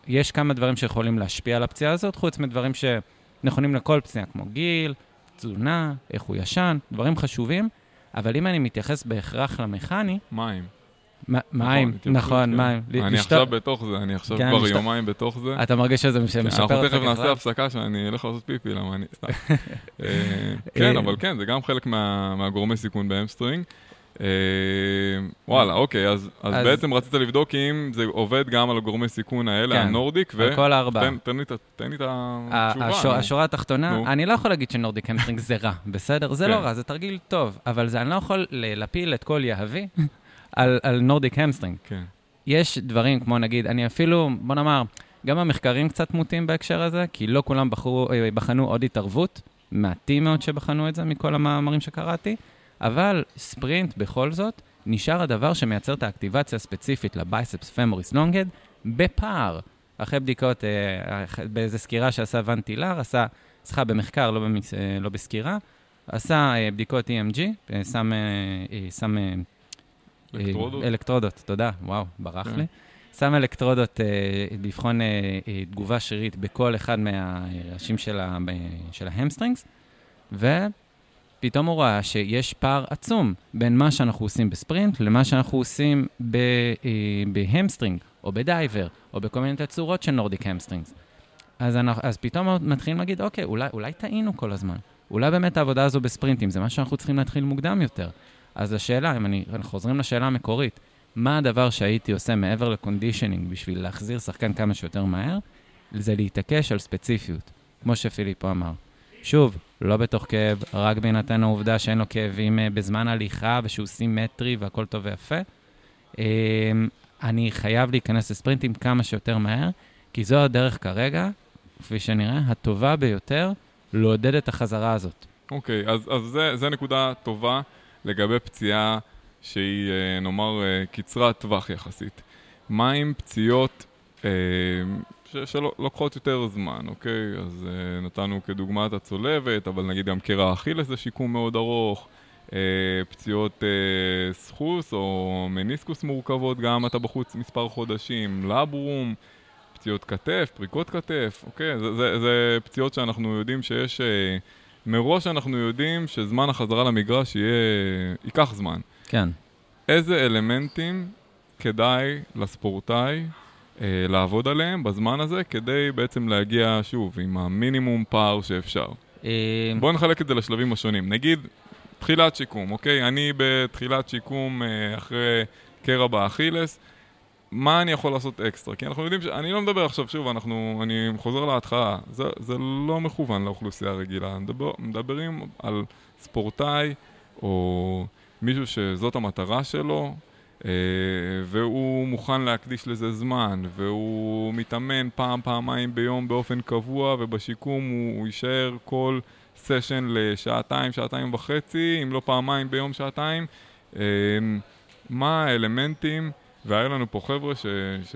יש כמה דברים שיכולים להשפיע על הפציעה הזאת, חוץ מדברים שנכונים לכל פציעה, כמו גיל, תזונה, איך הוא ישן, דברים חשובים, אבל אם אני מתייחס בהכרח למכני... מים. מים, נכון, מים. אני עכשיו בתוך זה, אני עכשיו כן, כבר יומיים בתוך זה. אתה מרגיש שזה משפר אותך אנחנו תכף נעשה הפסקה שאני אלך לעשות פיפי, למה אני... סתם. אה, כן, אבל כן, זה גם חלק מהגורמי סיכון ב-hamstring. אה, וואלה, אוקיי, אז בעצם רצית לבדוק אם זה עובד גם על הגורמי סיכון האלה, כן, ה-Nordic, ו... על כל הארבעה. תן לי את התשובה. השורה התחתונה, אני לא יכול להגיד ש-Nordic hamstring זה רע, בסדר? זה לא כן. רע, זה תרגיל טוב, אבל אני לא יכול להפיל את כל יהבי על, על Nordic hamstring. כן. יש דברים כמו נגיד, אני אפילו, בוא נאמר, גם המחקרים קצת מוטים בהקשר הזה, כי לא כולם בחרו, אה, בחנו עוד התערבות, מעטים מאוד שבחנו את זה מכל המאמרים שקראתי, אבל ספרינט בכל זאת נשאר הדבר שמייצר את האקטיבציה הספציפית ל-biceps femoris long head בפער. אחרי בדיקות, אה, באיזה סקירה שעשה ון טילר, עשה, סליחה, במחקר, לא, במקס, אה, לא בסקירה, עשה בדיקות EMG, שם, שם אלקטרודות? אלקטרודות, תודה, וואו, ברח כן. לי. שם אלקטרודות אה, לבחון אה, אה, תגובה שרירית בכל אחד מהראשים של, ה, של ה-hamstrings, ופתאום הוא ראה שיש פער עצום בין מה שאנחנו עושים בספרינט למה שאנחנו עושים ב, אה, ב-hamstring, או ב-diver, או בכל מיני תצורות של Nordic hamstrings. אז, אנחנו, אז פתאום מתחילים להגיד, אוקיי, אולי, אולי טעינו כל הזמן. אולי באמת העבודה הזו בספרינטים זה מה שאנחנו צריכים להתחיל מוקדם יותר. אז השאלה, אם אני, אנחנו חוזרים לשאלה המקורית, מה הדבר שהייתי עושה מעבר ל-conditioning בשביל להחזיר שחקן כמה שיותר מהר? זה להתעקש על ספציפיות, כמו שפיליפו אמר. שוב, לא בתוך כאב, רק בהינתן העובדה שאין לו כאבים אה, בזמן הליכה ושהוא סימטרי והכל טוב ויפה. אמ, אני חייב להיכנס לספרינטים כמה שיותר מהר, כי זו הדרך כרגע, כפי שנראה, הטובה ביותר לעודד את החזרה הזאת. אוקיי, okay, אז, אז זה, זה נקודה טובה. לגבי פציעה שהיא, אה, נאמר, אה, קצרת טווח יחסית. מה עם פציעות אה, שלוקחות יותר זמן, אוקיי? אז נתנו כדוגמת הצולבת, אבל נגיד גם קרע אכילס זה שיקום מאוד ארוך. פציעות סחוס או מניסקוס מורכבות, גם אתה בחוץ מספר חודשים, לברום, פציעות כתף, פריקות כתף, אוקיי? זה, זה, זה פציעות שאנחנו יודעים שיש מראש אנחנו יודעים שזמן החזרה למגרש יהיה... ייקח זמן. כן. איזה אלמנטים כדאי לספורטאי אה, לעבוד עליהם בזמן הזה, כדי בעצם להגיע, שוב, עם המינימום פער שאפשר? אה... בואו נחלק את זה לשלבים השונים. נגיד, תחילת שיקום, אוקיי? אני בתחילת שיקום אה, אחרי קרע באכילס. מה אני יכול לעשות אקסטרה? כי אנחנו יודעים ש... אני לא מדבר עכשיו, שוב, אנחנו... אני חוזר להתחלה. זה, זה לא מכוון לאוכלוסייה הרגילה. מדבר, מדברים על ספורטאי או מישהו שזאת המטרה שלו, אה, והוא מוכן להקדיש לזה זמן, והוא מתאמן פעם, פעמיים ביום באופן קבוע, ובשיקום הוא, הוא יישאר כל סשן לשעתיים, שעתיים וחצי, אם לא פעמיים ביום שעתיים. אה, מה האלמנטים והיה לנו פה חבר'ה ש... ש...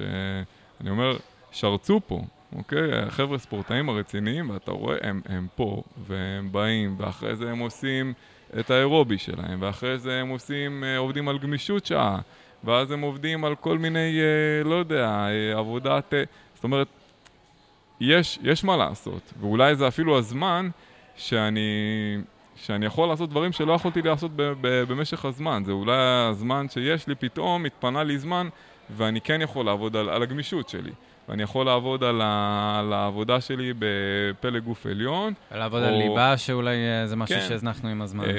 אני אומר, שרצו פה, אוקיי? החבר'ה ספורטאים הרציניים, ואתה רואה, הם, הם פה, והם באים, ואחרי זה הם עושים את האירובי שלהם, ואחרי זה הם עושים, אה, עובדים על גמישות שעה, ואז הם עובדים על כל מיני, אה, לא יודע, אה, עבודת... זאת אומרת, יש, יש מה לעשות, ואולי זה אפילו הזמן שאני, שאני יכול לעשות דברים שלא יכולתי לעשות ב- ב- במשך הזמן. זה אולי הזמן שיש לי פתאום, התפנה לי זמן, ואני כן יכול לעבוד על, על הגמישות שלי. ואני יכול לעבוד על, ה, על העבודה שלי בפלג גוף עליון. לעבוד או... על ליבה, שאולי אה, זה משהו כן. שהזנחנו עם הזמן. אה,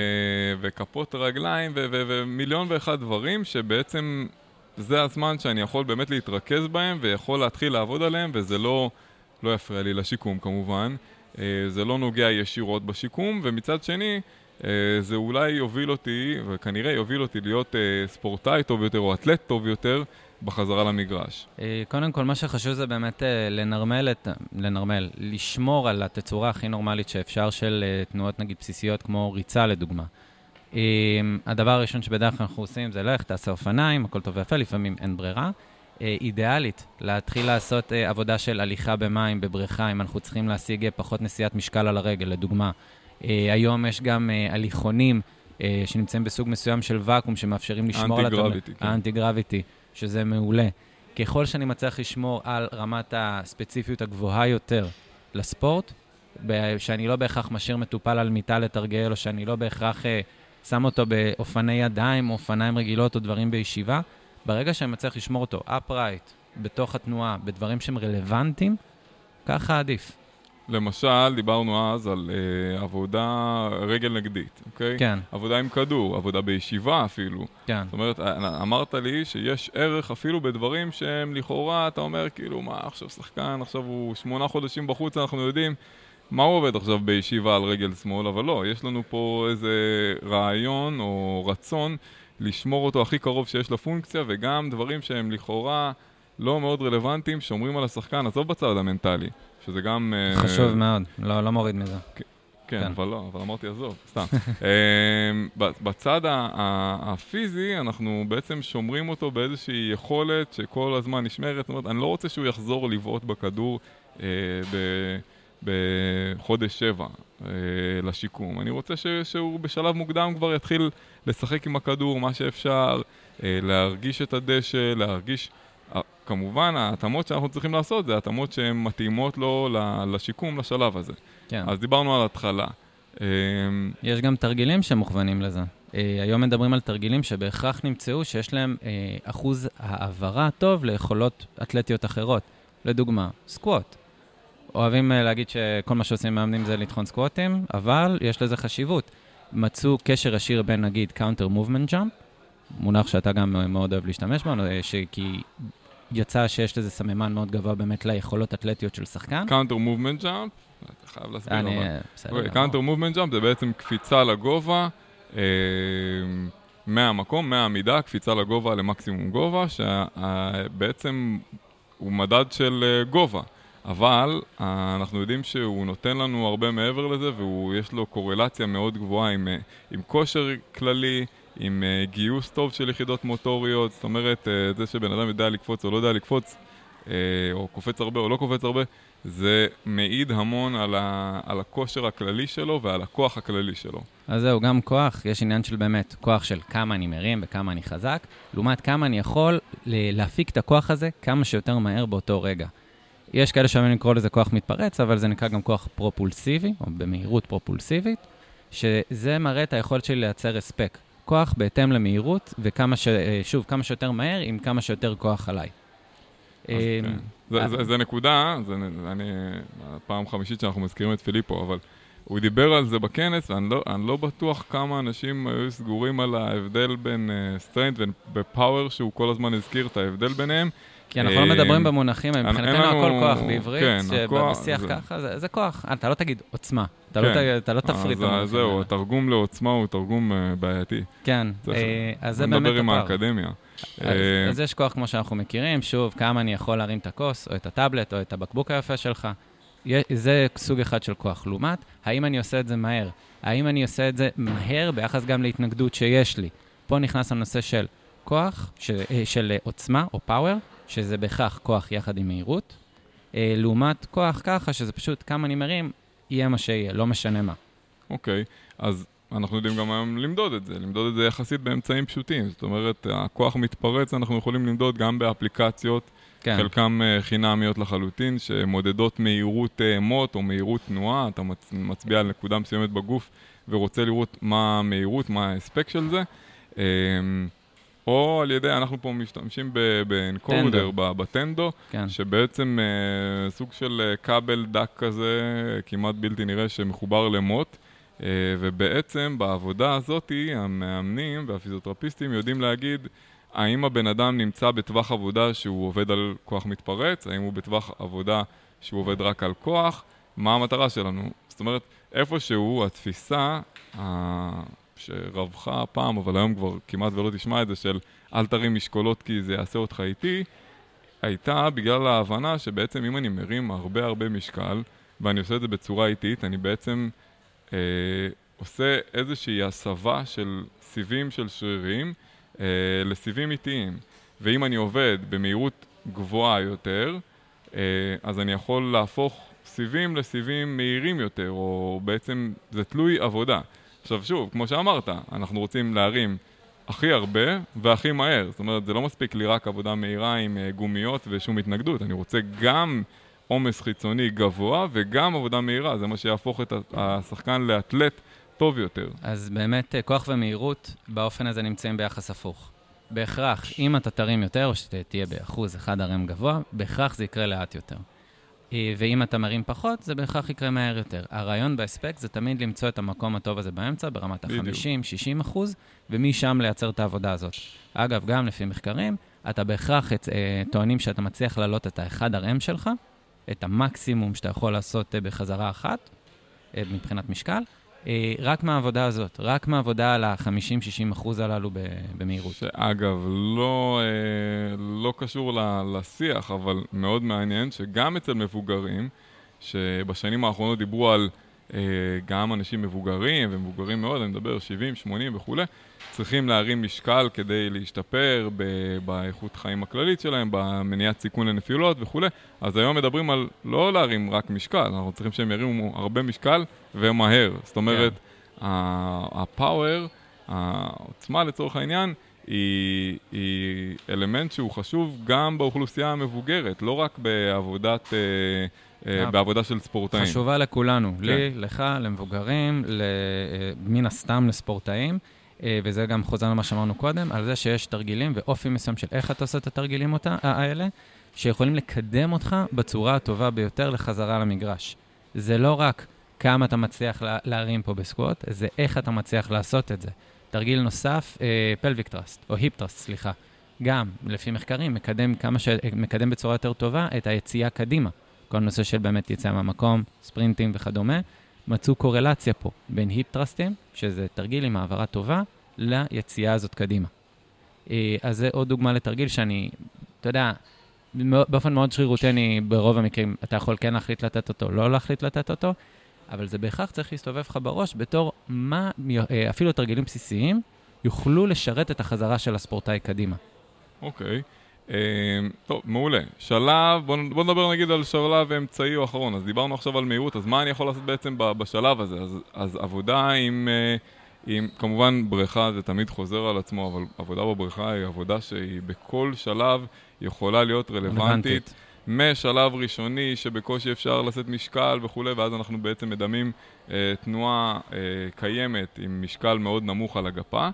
וכפות רגליים, ו- ו- ומיליון ואחד דברים שבעצם זה הזמן שאני יכול באמת להתרכז בהם, ויכול להתחיל לעבוד עליהם, וזה לא, לא יפריע לי לשיקום כמובן. אה, זה לא נוגע ישירות בשיקום, ומצד שני, אה, זה אולי יוביל אותי, וכנראה יוביל אותי להיות אה, ספורטאי טוב יותר או אתלט טוב יותר בחזרה למגרש. קודם כל, מה שחשוב זה באמת לנרמל את, לנרמל, לשמור על התצורה הכי נורמלית שאפשר של תנועות נגיד בסיסיות כמו ריצה לדוגמה. הדבר הראשון שבדרך כלל אנחנו עושים זה לך, תעשה אופניים, הכל טוב ויפה, לפעמים אין ברירה. אידיאלית, להתחיל לעשות עבודה של הליכה במים, בבריכה, אם אנחנו צריכים להשיג פחות נשיאת משקל על הרגל, לדוגמה. היום יש גם הליכונים שנמצאים בסוג מסוים של ואקום, שמאפשרים לשמור על... האנטי-גרביטי, כן. האנטי-גרביטי, שזה מעולה. ככל שאני מצליח לשמור על רמת הספציפיות הגבוהה יותר לספורט, שאני לא בהכרח משאיר מטופל על מיטה לתרגל, או שאני לא בהכרח אה, שם אותו באופני ידיים, או אופניים רגילות, או דברים בישיבה, ברגע שאני מצליח לשמור אותו upright, בתוך התנועה, בדברים שהם רלוונטיים, ככה עדיף. למשל, דיברנו אז על אה, עבודה רגל נגדית, אוקיי? כן. עבודה עם כדור, עבודה בישיבה אפילו. כן. זאת אומרת, אה, אמרת לי שיש ערך אפילו בדברים שהם לכאורה, אתה אומר, כאילו, מה, עכשיו שחקן, עכשיו הוא שמונה חודשים בחוץ, אנחנו יודעים מה הוא עובד עכשיו בישיבה על רגל שמאל, אבל לא, יש לנו פה איזה רעיון או רצון לשמור אותו הכי קרוב שיש לפונקציה, וגם דברים שהם לכאורה לא מאוד רלוונטיים, שומרים על השחקן, עזוב בצד המנטלי. שזה גם... אה, חשוב מאוד, לא, לא מוריד מזה. כן, כן, אבל לא, אבל אמרתי עזוב, סתם. אה, בצד הפיזי, אנחנו בעצם שומרים אותו באיזושהי יכולת שכל הזמן נשמרת. זאת אומרת, אני לא רוצה שהוא יחזור לבעוט בכדור אה, בחודש שבע לשיקום. אני רוצה שהוא בשלב מוקדם כבר יתחיל לשחק עם הכדור, מה שאפשר, להרגיש את הדשא, להרגיש... כמובן, ההתאמות שאנחנו צריכים לעשות זה התאמות שהן מתאימות לו לשיקום, לשלב הזה. כן. אז דיברנו על התחלה. אמ, יש גם תרגילים שמוכוונים לזה. אה, היום מדברים על תרגילים שבהכרח נמצאו שיש להם אה, אחוז העברה טוב ליכולות אתלטיות אחרות. לדוגמה, squat. אוהבים אה, להגיד שכל מה שעושים מאמנים זה לטחון squatים, אבל יש לזה חשיבות. מצאו קשר ישיר בין, נגיד, counter movement jump, מונח שאתה גם מאוד אוהב להשתמש בו, כי יצא שיש לזה סממן מאוד גבוה באמת ליכולות אתלטיות של שחקן. counter movement jump, אתה חייב להסביר. אני, בסדר. counter movement jump זה בעצם קפיצה לגובה, אה, מהמקום, מהעמידה, קפיצה לגובה למקסימום גובה, שבעצם הוא מדד של אה, גובה. אבל אה, אנחנו יודעים שהוא נותן לנו הרבה מעבר לזה, ויש לו קורלציה מאוד גבוהה עם, עם כושר כללי, עם uh, גיוס טוב של יחידות מוטוריות, זאת אומרת, זה שבן אדם יודע לקפוץ או לא יודע לקפוץ, או קופץ הרבה או לא קופץ הרבה, זה מעיד המון על, ה, על הכושר הכללי שלו ועל הכוח הכללי שלו. אז זהו, גם כוח, יש עניין של באמת כוח של כמה אני מרים וכמה אני חזק, לעומת כמה אני יכול להפיק את הכוח הזה כמה שיותר מהר באותו רגע. יש כאלה שאוהבים לקרוא לזה כוח מתפרץ, אבל זה נקרא גם כוח פרופולסיבי, או במהירות פרופולסיבית, שזה מראה את היכולת שלי לייצר הספק. כוח בהתאם למהירות, וכמה ש... אה, שוב, כמה שיותר מהר עם כמה שיותר כוח עליי. אה, כן. זה, זה נקודה, זה, אני, פעם חמישית שאנחנו מזכירים את פיליפו, אבל הוא דיבר על זה בכנס, ואני לא, לא בטוח כמה אנשים היו סגורים על ההבדל בין strength אה, ו-power, שהוא כל הזמן הזכיר את ההבדל ביניהם. כי אנחנו לא מדברים במונחים, מבחינתנו הכל כוח בעברית, כן, שבשיח ככה, זה כוח. אתה לא תגיד עוצמה, אתה לא, כן. לא תפריט. זהו, התרגום לעוצמה הוא תרגום אה, בעייתי. כן, אה, אז זה באמת הפער. נדבר עם האקדמיה. אה, אז יש כוח כמו שאנחנו מכירים, שוב, כמה אני יכול להרים את הכוס, או את הטאבלט, או את הבקבוק היפה שלך. זה סוג אחד של כוח. לעומת, האם אני עושה את זה מהר? האם אני עושה את זה מהר ביחס גם להתנגדות שיש לי? פה נכנס הנושא של כוח, של, של עוצמה או פאוור, שזה בהכרח כוח יחד עם מהירות, אה, לעומת כוח ככה, שזה פשוט כמה אני מרים, יהיה מה שיהיה, לא משנה מה. אוקיי, okay, אז אנחנו יודעים גם היום למדוד את זה, למדוד את זה יחסית באמצעים פשוטים. זאת אומרת, הכוח מתפרץ, אנחנו יכולים למדוד גם באפליקציות, כן. חלקם uh, חינמיות לחלוטין, שמודדות מהירות uh, מוט או מהירות תנועה, אתה מצ... מצביע על נקודה מסוימת בגוף ורוצה לראות מה המהירות, מה ההספק של זה. Uh, או על ידי, אנחנו פה משתמשים באנקודר, בטנדו, כן. שבעצם אה, סוג של אה, כבל דק כזה, כמעט בלתי נראה, שמחובר למוט. אה, ובעצם בעבודה הזאת, המאמנים והפיזיותרפיסטים יודעים להגיד האם הבן אדם נמצא בטווח עבודה שהוא עובד על כוח מתפרץ, האם הוא בטווח עבודה שהוא עובד רק על כוח, מה המטרה שלנו. זאת אומרת, איפשהו התפיסה, שרווחה פעם, אבל היום כבר כמעט ולא תשמע את זה, של אל תרים משקולות כי זה יעשה אותך איטי, הייתה בגלל ההבנה שבעצם אם אני מרים הרבה הרבה משקל, ואני עושה את זה בצורה איטית, אני בעצם אה, עושה איזושהי הסבה של סיבים של שרירים אה, לסיבים איטיים. ואם אני עובד במהירות גבוהה יותר, אה, אז אני יכול להפוך סיבים לסיבים מהירים יותר, או בעצם זה תלוי עבודה. עכשיו שוב, כמו שאמרת, אנחנו רוצים להרים הכי הרבה והכי מהר. זאת אומרת, זה לא מספיק לי רק עבודה מהירה עם אה, גומיות ושום התנגדות. אני רוצה גם עומס חיצוני גבוה וגם עבודה מהירה. זה מה שיהפוך את השחקן לאתלט טוב יותר. אז באמת, אה, כוח ומהירות באופן הזה נמצאים ביחס הפוך. בהכרח, אם אתה תרים יותר, או שתהיה באחוז אחד הרם גבוה, בהכרח זה יקרה לאט יותר. אה, ואם אתה מרים פחות, זה בהכרח יקרה מהר יותר. הרעיון בהספק זה תמיד למצוא את המקום הטוב הזה באמצע, ברמת ה-50-60 אחוז, ומשם לייצר את העבודה הזאת. אגב, גם לפי מחקרים, אתה בהכרח את, אה, טוענים שאתה מצליח להעלות את האחד RM שלך, את המקסימום שאתה יכול לעשות אה, בחזרה אחת, מבחינת משקל, אה, רק מהעבודה הזאת, רק מהעבודה על ה-50-60 אחוז הללו במהירות. שאגב, לא, אה, לא קשור לשיח, אבל מאוד מעניין שגם אצל מבוגרים, שבשנים האחרונות דיברו על אה, גם אנשים מבוגרים, ומבוגרים מאוד, אני מדבר 70, 80 וכולי, צריכים להרים משקל כדי להשתפר ב- באיכות חיים הכללית שלהם, במניעת סיכון לנפילות וכולי. אז היום מדברים על לא להרים רק משקל, אנחנו צריכים שהם ירימו הרבה משקל ומהר. זאת אומרת, yeah. כן. הפאוור, העוצמה לצורך העניין, היא, היא אלמנט שהוא חשוב גם באוכלוסייה המבוגרת, לא רק בעבודת... אה, אה, בעבודה של ספורטאים. חשובה לכולנו, כן. לי, לך, למבוגרים, אה, מן הסתם לספורטאים. אה, וזה גם חוזר למה שאמרנו קודם, על זה שיש תרגילים ואופי מסוים של איך אתה עושה את התרגילים אותה, האלה, שיכולים לקדם אותך בצורה הטובה ביותר לחזרה למגרש. זה לא רק כמה אתה מצליח לה, להרים פה ב-squat, זה איך אתה מצליח לעשות את זה. תרגיל נוסף, pelvic thrust, או hip thrust, סליחה. גם, לפי מחקרים, מקדם, כמה ש... מקדם בצורה יותר טובה את היציאה קדימה. כל נושא של באמת יציאה מהמקום, ספרינטים וכדומה. מצאו קורלציה פה בין hip thrustים, שזה תרגיל עם העברה טובה, ליציאה הזאת קדימה. אה, אז זה עוד דוגמה לתרגיל שאני, אתה יודע, באופן מאוד שרירותי, ברוב המקרים, אתה יכול כן להחליט לתת אותו, לא להחליט לתת אותו, אבל זה בהכרח צריך להסתובב לך בראש בתור מה, אה, אפילו תרגילים בסיסיים, יוכלו לשרת את החזרה של הספורטאי קדימה. אוקיי. Okay. אמ, טוב, מעולה. שלב, בוא, בוא נדבר נגיד על שלב אמצעי או אחרון. אז דיברנו עכשיו על מהירות, אז מה אני יכול לעשות בעצם בשלב הזה? אז, אז עבודה עם, אה, עם, כמובן בריכה זה תמיד חוזר על עצמו, אבל עבודה בבריכה היא עבודה שהיא בכל שלב יכולה להיות רלוונטית. משלב ראשוני שבקושי אפשר לשאת משקל וכולי, ואז אנחנו בעצם מדמים אה, תנועה אה, קיימת עם משקל מאוד נמוך על הגפה.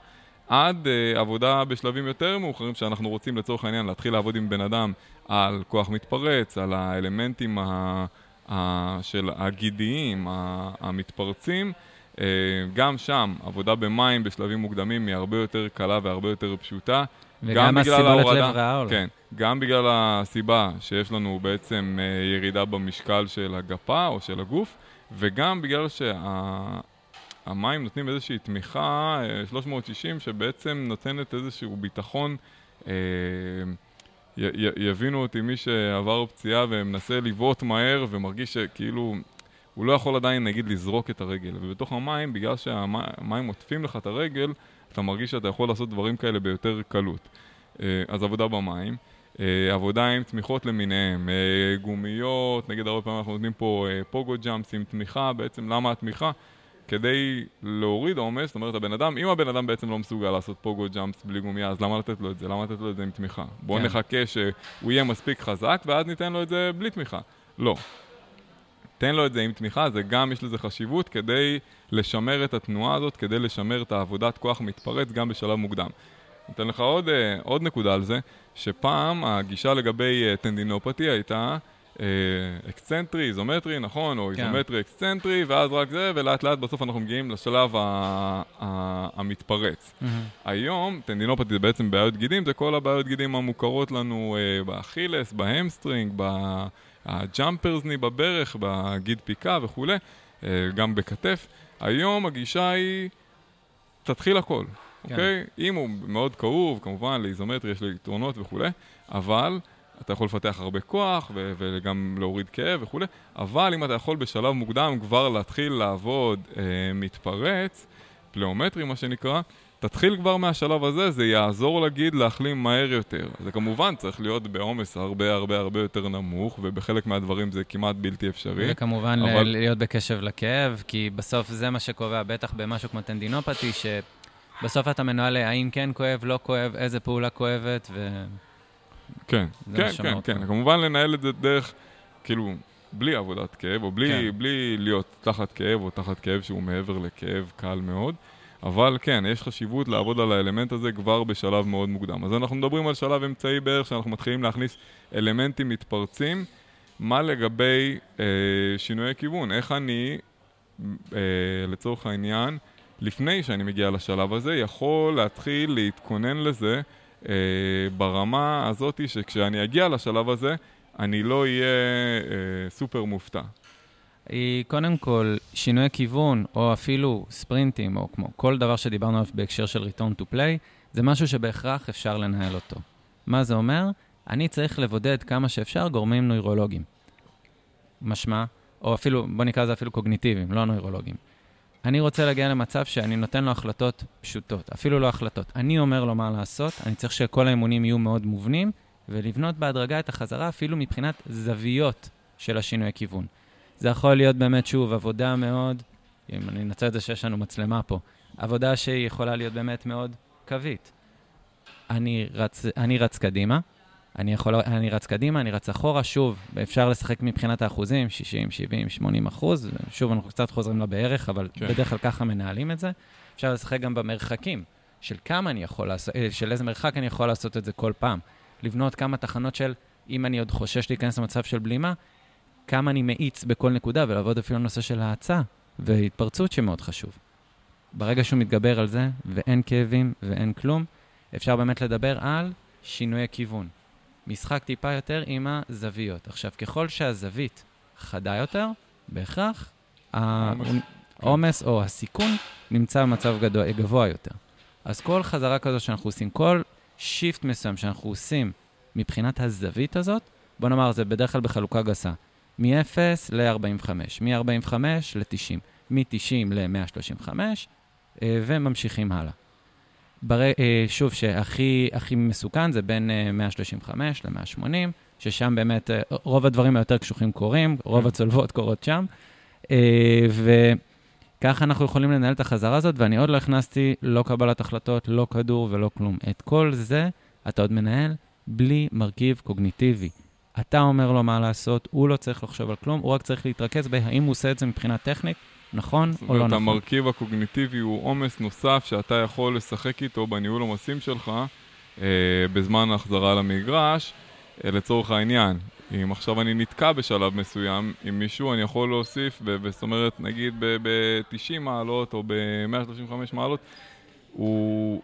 עד uh, עבודה בשלבים יותר מאוחרים, שאנחנו רוצים לצורך העניין להתחיל לעבוד עם בן אדם על כוח מתפרץ, על האלמנטים ה, ה, של הגידיים, ה, המתפרצים. Uh, גם שם, עבודה במים בשלבים מוקדמים היא הרבה יותר קלה והרבה יותר פשוטה. וגם הסיבולת לב רעה כן, גם בגלל הסיבה שיש לנו בעצם uh, ירידה במשקל של הגפה או של הגוף, וגם בגלל שה... המים נותנים איזושהי תמיכה 360 אה, שבעצם נותנת איזשהו ביטחון. אה, יבינו אותי מי שעבר פציעה ומנסה לבעוט מהר ומרגיש שכאילו הוא לא יכול עדיין נגיד לזרוק את הרגל. ובתוך המים, בגלל שהמים עוטפים לך את הרגל, אתה מרגיש שאתה יכול לעשות דברים כאלה ביותר קלות. אה, אז עבודה במים. עבודה עם תמיכות למיניהם, גומיות, נגיד הרבה פעמים אנחנו נותנים פה פוגו ג'אמפס עם תמיכה, בעצם למה התמיכה? כדי להוריד עומס, זאת אומרת, הבן אדם, אם הבן אדם בעצם לא מסוגל לעשות פוגו ג'אמפס בלי גומיה, אז למה לתת לו את זה? למה לתת לו את זה עם תמיכה? בואו כן. נחכה שהוא יהיה מספיק חזק, ואז ניתן לו את זה בלי תמיכה. לא. תן לו את זה עם תמיכה, זה גם יש לזה חשיבות כדי לשמר את התנועה הזאת, כדי לשמר את העבודת כוח מתפרץ גם בשלב מוקדם. אתן לך עוד, אה, עוד נקודה על זה, שפעם הגישה לגבי אה, tendinopathy הייתה אקסצנטרי, איזומטרי, נכון, או כן. איזומטרי אקסצנטרי, ואז רק זה, ולאט לאט בסוף אנחנו מגיעים לשלב המתפרץ. היום, tendinopathy זה בעצם בעיות גידים, זה כל הבעיות גידים המוכרות לנו אה, באכילס, ב-hamstring, בג'אמפרסני בברך, בגיד פיקה וכולי, אה, גם בכתף. היום הגישה היא, תתחיל הכל, כן. אוקיי? אם הוא מאוד כאוב, כמובן, לאיזומטרי יש לו יתרונות וכולי, אבל... אתה יכול לפתח הרבה כוח ו- וגם להוריד כאב וכולי, אבל אם אתה יכול בשלב מוקדם כבר להתחיל לעבוד אה, מתפרץ, פלאומטרי מה שנקרא, תתחיל כבר מהשלב הזה, זה יעזור לגיד להחלים מהר יותר. זה כמובן צריך להיות בעומס הרבה הרבה הרבה יותר נמוך, ובחלק מהדברים זה כמעט בלתי אפשרי. וכמובן אבל... להיות בקשב לכאב, כי בסוף זה מה שקובע, בטח במשהו כמו טנדינופתי, שבסוף אתה מנוהל האם כן כואב, לא כואב, איזה פעולה כואבת, ו... כן, כן, כן, כן. כמובן לנהל את זה דרך, כאילו, בלי עבודת כאב, או בלי, כן. בלי להיות תחת כאב, או תחת כאב שהוא מעבר לכאב קל מאוד. אבל כן, יש חשיבות לעבוד על האלמנט הזה כבר בשלב מאוד מוקדם. אז אנחנו מדברים על שלב אמצעי בערך, שאנחנו מתחילים להכניס אלמנטים מתפרצים. מה לגבי אה, שינויי כיוון? איך אני, אה, לצורך העניין, לפני שאני מגיע לשלב הזה, יכול להתחיל להתכונן לזה אה, ברמה הזאת שכשאני אגיע לשלב הזה, אני לא אהיה אה, סופר מופתע. היא קודם כל שינוי כיוון, או אפילו ספרינטים, או כמו כל דבר שדיברנו עליו בהקשר של return to play, זה משהו שבהכרח אפשר לנהל אותו. מה זה אומר? אני צריך לבודד כמה שאפשר גורמים נוירולוגיים. משמע, או אפילו, בוא נקרא לזה אפילו קוגניטיביים, לא נוירולוגיים. אני רוצה להגיע למצב שאני נותן לו החלטות פשוטות, אפילו לא החלטות. אני אומר לו מה לעשות, אני צריך שכל האימונים יהיו מאוד מובנים, ולבנות בהדרגה את החזרה אפילו מבחינת זוויות של השינוי כיוון. זה יכול להיות באמת, שוב, עבודה מאוד, אם אני אנצל את זה שיש לנו מצלמה פה, עבודה שהיא יכולה להיות באמת מאוד קווית. אני רץ, אני רץ קדימה, אני, יכול, אני רץ קדימה, אני רץ אחורה, שוב, אפשר לשחק מבחינת האחוזים, 60, 70, 80 אחוז, שוב, אנחנו קצת חוזרים לבערך, אבל כן. בדרך כלל ככה מנהלים את זה. אפשר לשחק גם במרחקים, של כמה אני יכול לעשות, אה, של איזה מרחק אני יכול לעשות את זה כל פעם. לבנות כמה תחנות של, אם אני עוד חושש להיכנס למצב של בלימה, כמה אני מאיץ בכל נקודה, ולעבוד אפילו על נושא של האצה והתפרצות שמאוד חשוב. ברגע שהוא מתגבר על זה, ואין כאבים ואין כלום, אפשר באמת לדבר על שינוי הכיוון. משחק טיפה יותר עם הזוויות. עכשיו, ככל שהזווית חדה יותר, בהכרח העומס או הסיכון נמצא במצב גבוה יותר. אז כל חזרה כזו שאנחנו עושים, כל שיפט מסוים שאנחנו עושים מבחינת הזווית הזאת, בוא נאמר, זה בדרך כלל בחלוקה גסה. מ-0 ל-45, מ-45 ל-90, מ-90 ל-135, וממשיכים הלאה. בר... אה, שוב, שהכי מסוכן זה בין 135 אה, ל-180, ששם באמת אה, רוב הדברים היותר קשוחים קורים, רוב כן. הצולבות קורות שם. וככה אנחנו יכולים לנהל את החזרה הזאת, ואני עוד לא הכנסתי לא קבלת החלטות, לא כדור ולא כלום. את כל זה אתה עוד מנהל בלי מרכיב קוגניטיבי. אתה אומר לו מה לעשות, הוא לא צריך לחשוב על כלום, הוא רק צריך להתרכז בהאם הוא עושה את זה מבחינה טכנית, נכון או לא נכון. המרכיב הקוגניטיבי הוא עומס נוסף שאתה יכול לשחק איתו בניהול עומסים שלך אה, בזמן החזרה למגרש, אה, לצורך העניין. אם עכשיו אני נתקע בשלב מסוים עם מישהו, אני יכול להוסיף, זאת אומרת, נגיד ב-90 מעלות או ב-135 מעלות, הוא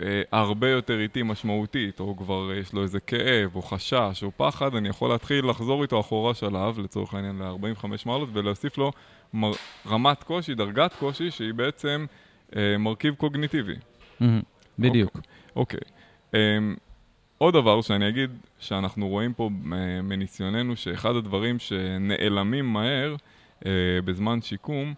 אה, הרבה יותר איטי משמעותית, או כבר יש לו איזה כאב, או חשש, או פחד, אני יכול להתחיל לחזור איתו אחורה שלב, לצורך העניין ל-45 מעלות, ולהוסיף לו מר... רמת קושי, דרגת קושי, שהיא בעצם אה, מרכיב קוגניטיבי. Mm-hmm, בדיוק. אוקיי. Okay. אה, עוד דבר שאני אגיד, שאנחנו רואים פה אה, מניסיוננו, שאחד הדברים שנעלמים מהר אה, בזמן שיקום,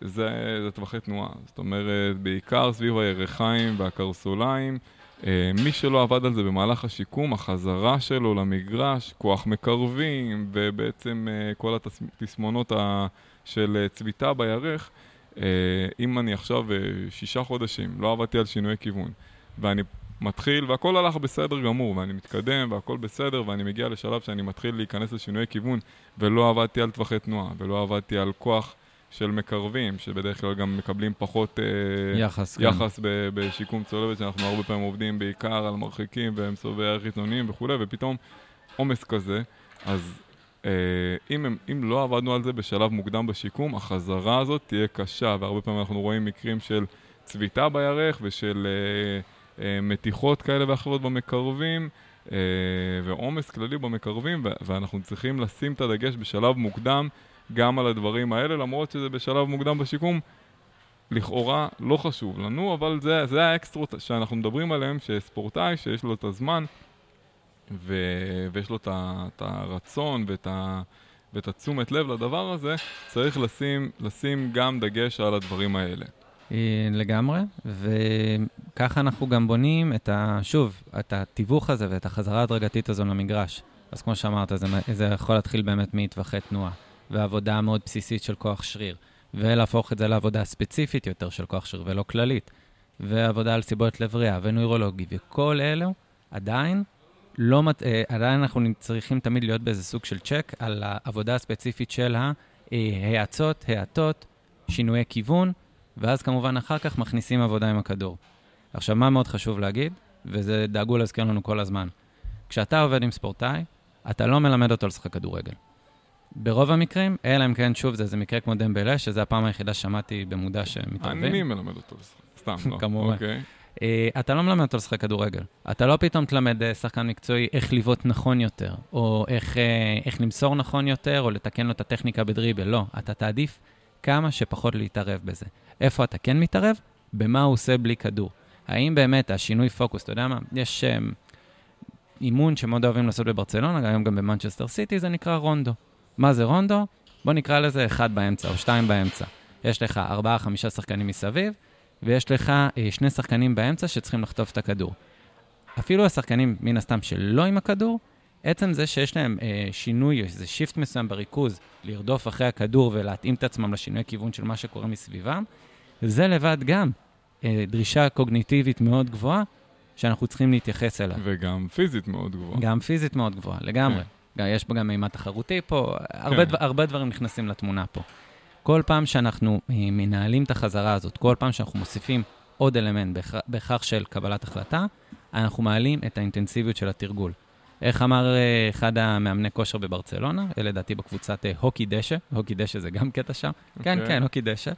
זה, זה טווחי תנועה. זאת אומרת, בעיקר סביב הירכיים והקרסוליים. אה, מי שלא עבד על זה במהלך השיקום, החזרה שלו למגרש, כוח מקרבים, ובעצם אה, כל התסמונות של אה, צביטה בירך, אם אני עכשיו שישה חודשים, לא עבדתי על שינוי כיוון, ואני מתחיל, והכל הלך בסדר גמור, ואני מתקדם, והכל בסדר, ואני מגיע לשלב שאני מתחיל להיכנס לשינוי כיוון, ולא עבדתי על טווחי תנועה, ולא עבדתי על כוח של מקרבים, שבדרך כלל גם מקבלים פחות יחס. יחס כן. בשיקום צולבת, שאנחנו הרבה פעמים עובדים בעיקר על מרחיקים ומסובבי ערך חיצוניים וכולי, ופתאום עומס כזה, אז אם, הם, אם לא עבדנו על זה בשלב מוקדם בשיקום, החזרה הזאת תהיה קשה, והרבה פעמים אנחנו רואים מקרים של צביטה בירך ושל uh, uh, מתיחות כאלה ואחרות במקרבים. Uh, ועומס כללי במקרבים, ואנחנו צריכים לשים את הדגש בשלב מוקדם גם על הדברים האלה, למרות שזה בשלב מוקדם בשיקום, לכאורה לא חשוב לנו, אבל זה, זה האקסטרות שאנחנו מדברים עליהם, שספורטאי שיש לו את הזמן ו- ויש לו את הרצון ואת, ה- ואת התשומת לב לדבר הזה, צריך לשים, לשים גם דגש על הדברים האלה. אה, לגמרי, וככה אנחנו גם בונים את ה... שוב, את התיווך הזה ואת החזרה ההדרגתית הזו למגרש. אז כמו שאמרת, זה, זה יכול להתחיל באמת מטווחי תנועה, ועבודה מאוד בסיסית של כוח שריר, ולהפוך את זה לעבודה ספציפית יותר של כוח שריר ולא כללית, ועבודה על סיבות לב ריאה ונוירולוגי, וכל אלו עדיין לא, מת- אה, עדיין אנחנו צריכים תמיד להיות באיזה סוג של צ'ק על העבודה הספציפית של ההאצות, האטות, שינויי כיוון, ואז כמובן אחר כך מכניסים עבודה עם הכדור. עכשיו, מה מאוד חשוב להגיד, וזה דאגו להזכיר לנו כל הזמן, כשאתה עובד עם ספורטאי, אתה לא מלמד אותו לשחק כדורגל. ברוב המקרים, אלא אם כן, שוב, זה איזה מקרה כמו דמבלה, שזו הפעם היחידה ששמעתי במודע שמתערבים. אני מלמד אותו לשחק, סתם, לא. כמובן. אוקיי. Uh, אתה לא מלמד אותו לשחק כדורגל. אתה לא פתאום תלמד uh, שחקן מקצועי איך לבעוט נכון יותר, או איך, uh, איך למסור נכון יותר, או לתקן לו את הטכניקה בדריבל. לא, אתה תעדיף כמה שפחות להתערב בזה. איפה אתה כן מתערב? במה הוא עושה בלי כדור. האם באמת השינוי פוקוס, אתה יודע מה? יש אימון שמאוד אוהבים לעשות בברצלונה, היום גם במנצ'סטר סיטי, זה נקרא רונדו. מה זה רונדו? בוא נקרא לזה אחד באמצע או שתיים באמצע. יש לך ארבעה, חמישה שחקנים מסביב, ויש לך אה, שני שחקנים באמצע שצריכים לחטוף את הכדור. אפילו השחקנים, מן הסתם, שלא עם הכדור, עצם זה שיש להם אה, שינוי, איזה shift מסוים בריכוז, לרדוף אחרי הכדור ולהתאים את עצמם לשינוי כיוון של מה שקורה מסביבם, זה לבד גם אה, דרישה קוגניטיבית מאוד גבוהה, שאנחנו צריכים להתייחס אליה. וגם פיזית מאוד גבוהה. גם פיזית מאוד גבוהה, לגמרי. כן. יש פה גם מימד תחרותי פה, הרבה, כן. דבר, הרבה דברים נכנסים לתמונה פה. כל פעם שאנחנו אה, מנהלים את החזרה הזאת, כל פעם שאנחנו מוסיפים עוד אלמנט בהכרח- של קבלת החלטה, אנחנו מעלים את האינטנסיביות של התרגול. איך אמר אה, אחד המאמני כושר בברצלונה, לדעתי בקבוצת אה, הוקי דשא, הוקי דשא זה גם קטע שם, כן, אוקיי. כן, הוקי דשא.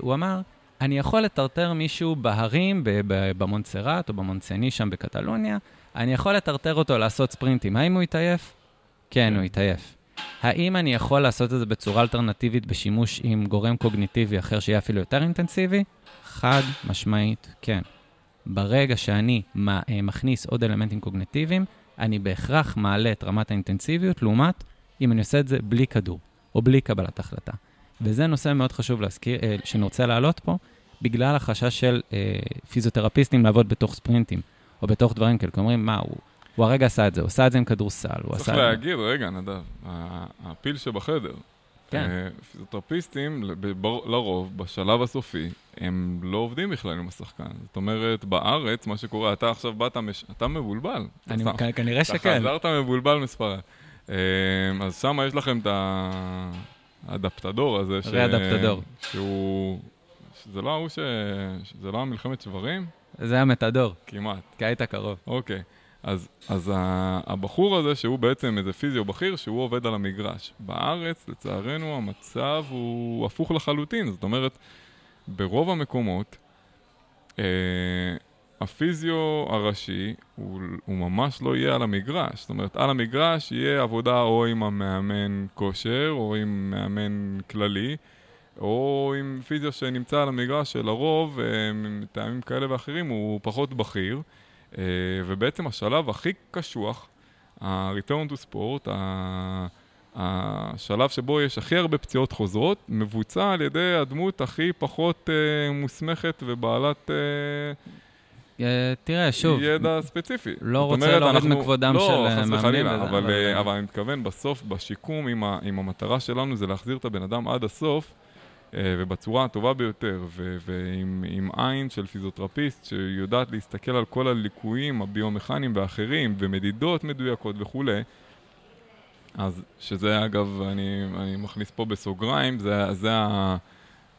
הוא אמר, אני יכול לטרטר מישהו בהרים, ב- ב- במונסרט או במונסני שם בקטלוניה, אני יכול לטרטר אותו לעשות ספרינטים. האם הוא יתעייף? כן, כן. הוא יתעייף. האם אני יכול לעשות את זה בצורה אלטרנטיבית בשימוש עם גורם קוגניטיבי אחר שיהיה אפילו יותר אינטנסיבי? חד משמעית, כן. ברגע שאני אה, מכניס עוד אלמנטים קוגניטיביים, אני בהכרח מעלה את רמת האינטנסיביות, לעומת אם אני עושה את זה בלי כדור, או בלי קבלת החלטה. וזה נושא מאוד חשוב להזכיר, אה, שאני רוצה להעלות פה, בגלל החשש של אה, פיזיותרפיסטים לעבוד בתוך ספרינטים, או בתוך דברים כאלה, כי אומרים, מה, הוא, הוא הרגע עשה את זה, הוא עשה את זה עם כדורסל, הוא צריך עשה זה... להגיד, רגע, נדב, הפיל שבחדר. כן. אה, פיזיותרפיסטים, לרוב, בשלב הסופי, הם לא עובדים בכלל עם השחקן. זאת אומרת, בארץ, מה שקורה, אתה עכשיו באת, מש... אתה מבולבל. אני. כ- כנראה אתה שכן. חזרת מבולבל מספרד. אה, אז שם יש לכם את האדפטדור הזה. ש- ריאדפטדור. שהוא... זה לא ההוא ש... זה לא המלחמת שברים? זה המתדור, כמעט. כי היית קרוב. אוקיי. אז, אז הבחור הזה, שהוא בעצם איזה פיזיו בכיר, שהוא עובד על המגרש. בארץ, לצערנו, המצב הוא הפוך לחלוטין. זאת אומרת, ברוב המקומות, אה, הפיזיו הראשי הוא, הוא ממש לא יהיה על המגרש. זאת אומרת, על המגרש יהיה עבודה או עם המאמן כושר, או עם מאמן כללי, או עם פיזיו שנמצא על המגרש, שלרוב, אה, מטעמים כאלה ואחרים, הוא פחות בכיר. אה, ובעצם השלב הכי קשוח, ה-return to sport, השלב שבו יש הכי הרבה פציעות חוזרות, מבוצע על ידי הדמות הכי פחות אה, מוסמכת ובעלת אה, אה, תראה, שוב, ידע ספציפי. לא רוצה אומרת, להוריד אנחנו- מכבודם של, לא, אה, חס מאמנים וחלילה, וזה, אבל, אבל- אה, אבל אני מתכוון בסוף, בשיקום, אם, ה, אם המטרה שלנו זה להחזיר את הבן אדם עד הסוף, אה, ובצורה הטובה ביותר, ו- ועם עם עין של פיזיותרפיסט שיודעת להסתכל על כל הליקויים הביומכניים ואחרים, ומדידות מדויקות וכולי, אז שזה אגב, אני, אני מכניס פה בסוגריים, זה, זה, ה,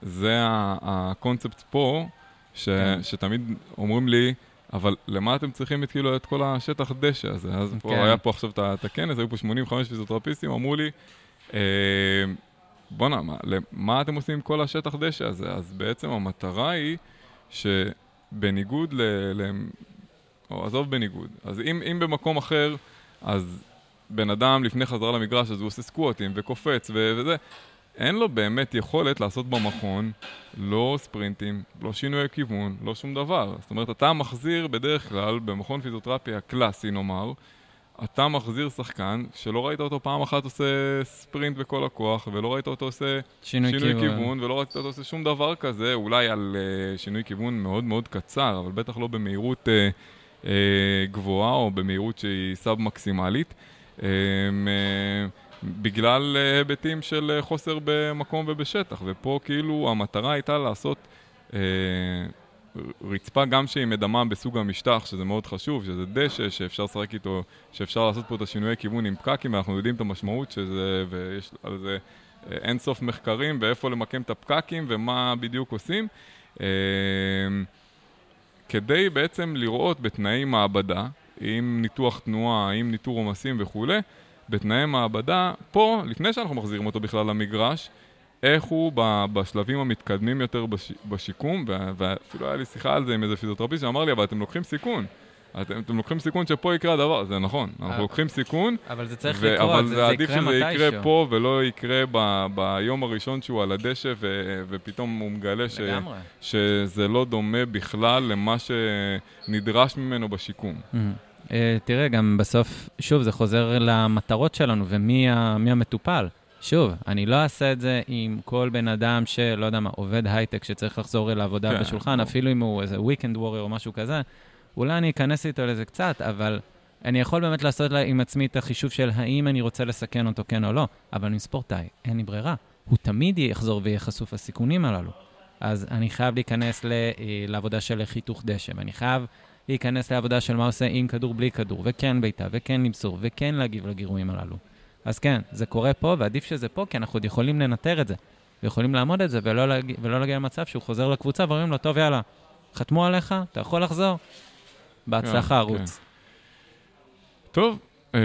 זה ה, הקונספט פה, ש, כן. שתמיד אומרים לי, אבל למה אתם צריכים את, כאילו, את כל השטח דשא הזה? אז פה כן. היה פה עכשיו את הכנס, היו פה 85 פיזיותרפיסטים, אמרו לי, אה, בואנה, מה, מה אתם עושים עם כל השטח דשא הזה? אז בעצם המטרה היא שבניגוד ל... ל או עזוב בניגוד, אז אם, אם במקום אחר, אז בן אדם לפני חזרה למגרש, אז הוא עושה סקווטים וקופץ ו- וזה, אין לו באמת יכולת לעשות במכון לא ספרינטים, לא שינוי כיוון, לא שום דבר. זאת אומרת, אתה מחזיר בדרך כלל, במכון פיזיותרפיה קלאסי נאמר, אתה מחזיר שחקן שלא ראית אותו פעם אחת עושה ספרינט בכל הכוח, ולא ראית אותו עושה שינוי, שינוי כיוון. כיוון, ולא ראית אותו עושה שום דבר כזה, אולי על uh, שינוי כיוון מאוד מאוד קצר, אבל בטח לא במהירות uh, uh, גבוהה או במהירות שהיא סאב-מקסימלית. Um, uh, בגלל היבטים של חוסר במקום ובשטח, ופה כאילו המטרה הייתה לעשות uh, רצפה גם שהיא מדמה בסוג המשטח, שזה מאוד חשוב, שזה דשא, שאפשר לשחק איתו, שאפשר לעשות פה את השינויי כיוון עם פקקים, ואנחנו יודעים את המשמעות של זה, ויש על זה אה, אין סוף מחקרים, ואיפה למקם את הפקקים ומה בדיוק עושים. אה, כדי בעצם לראות בתנאי מעבדה, עם ניתוח תנועה, עם ניטור עומסים וכולי, בתנאי מעבדה, פה, לפני שאנחנו מחזירים אותו בכלל למגרש, איך הוא בשלבים המתקדמים יותר בש- בשיקום, ואפילו היה לי שיחה על זה עם איזה פיזיותרפיסט שאמר לי, אבל אתם לוקחים סיכון. אתם, אתם לוקחים סיכון שפה יקרה הדבר, זה נכון, אנחנו אה. לוקחים סיכון, אבל זה צריך ו- לקרות, אבל זה, זה זה עדיף יקרה שזה. יקרה פה ולא יקרה ב- ביום הראשון שהוא על הדשא ו- ופתאום הוא מגלה ש-. שזה לא דומה בכלל למה שנדרש ממנו בשיקום. אה, תראה, גם בסוף, שוב, זה חוזר למטרות שלנו, ומי המטופל. שוב, אני לא אעשה את זה עם כל בן אדם שלא יודע מה, עובד הייטק שצריך לחזור לעבודה כן, בשולחן, ברור. אפילו אם הוא איזה weekend warrior או משהו כזה, אולי אני אכנס איתו לזה קצת, אבל אני יכול באמת לעשות עם עצמי את החישוב של האם אני רוצה לסכן אותו כן או לא, אבל עם ספורטאי, אין לי ברירה. הוא תמיד יחזור ויהיה חשוף לסיכונים הללו. אז אני חייב להיכנס ל- אה, לעבודה של חיתוך דשא, ואני חייב להיכנס לעבודה של מה עושה עם כדור, בלי כדור, וכן בעיטה, וכן למסור, וכן להגיב לגירויים הללו. אז כן, זה קורה פה, ועדיף שזה פה, כי אנחנו עוד יכולים לנטר את זה. ויכולים לעמוד את זה, ולא, להגיע, ולא להגיע למצב שהוא חוזר לקבוצה ואומרים לו, טוב, יאללה, חתמו עליך, אתה יכול לחזור. בהצלחה, כן, ערוץ. טוב, אה,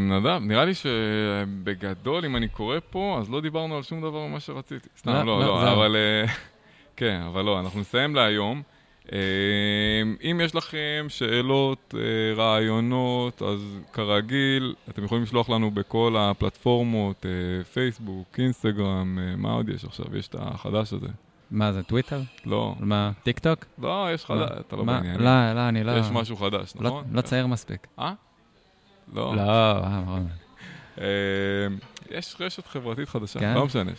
נדב, נראה לי שבגדול, אם אני קורא פה, אז לא דיברנו על שום דבר ממה שרציתי. סתם, לא, לא, לא, לא. אבל... אה, כן, אבל לא, אנחנו נסיים להיום. אה, אם יש לכם שאלות, אה, רעיונות, אז כרגיל, אתם יכולים לשלוח לנו בכל הפלטפורמות, אה, פייסבוק, אינסטגרם, אה, מה עוד יש עכשיו? יש את החדש הזה. מה זה, טוויטר? לא, מה, טיק טוק? לא, יש חדש, אתה לא? בעניין. לא, לא, אני לא... יש משהו חדש, לא- נכון? לא צעיר מספיק. אה? לא. לא, אה, יש רשת חברתית חדשה, כן? לא משנה.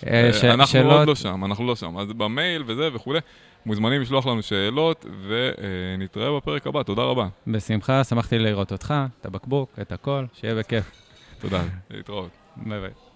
אנחנו עוד לא שם, אנחנו לא שם. אז במייל וזה וכולי, מוזמנים לשלוח לנו שאלות, ונתראה בפרק הבא. תודה רבה. בשמחה, שמחתי לראות אותך, את הבקבוק, את הכל, שיהיה בכיף. תודה. להתראות. ביי ביי.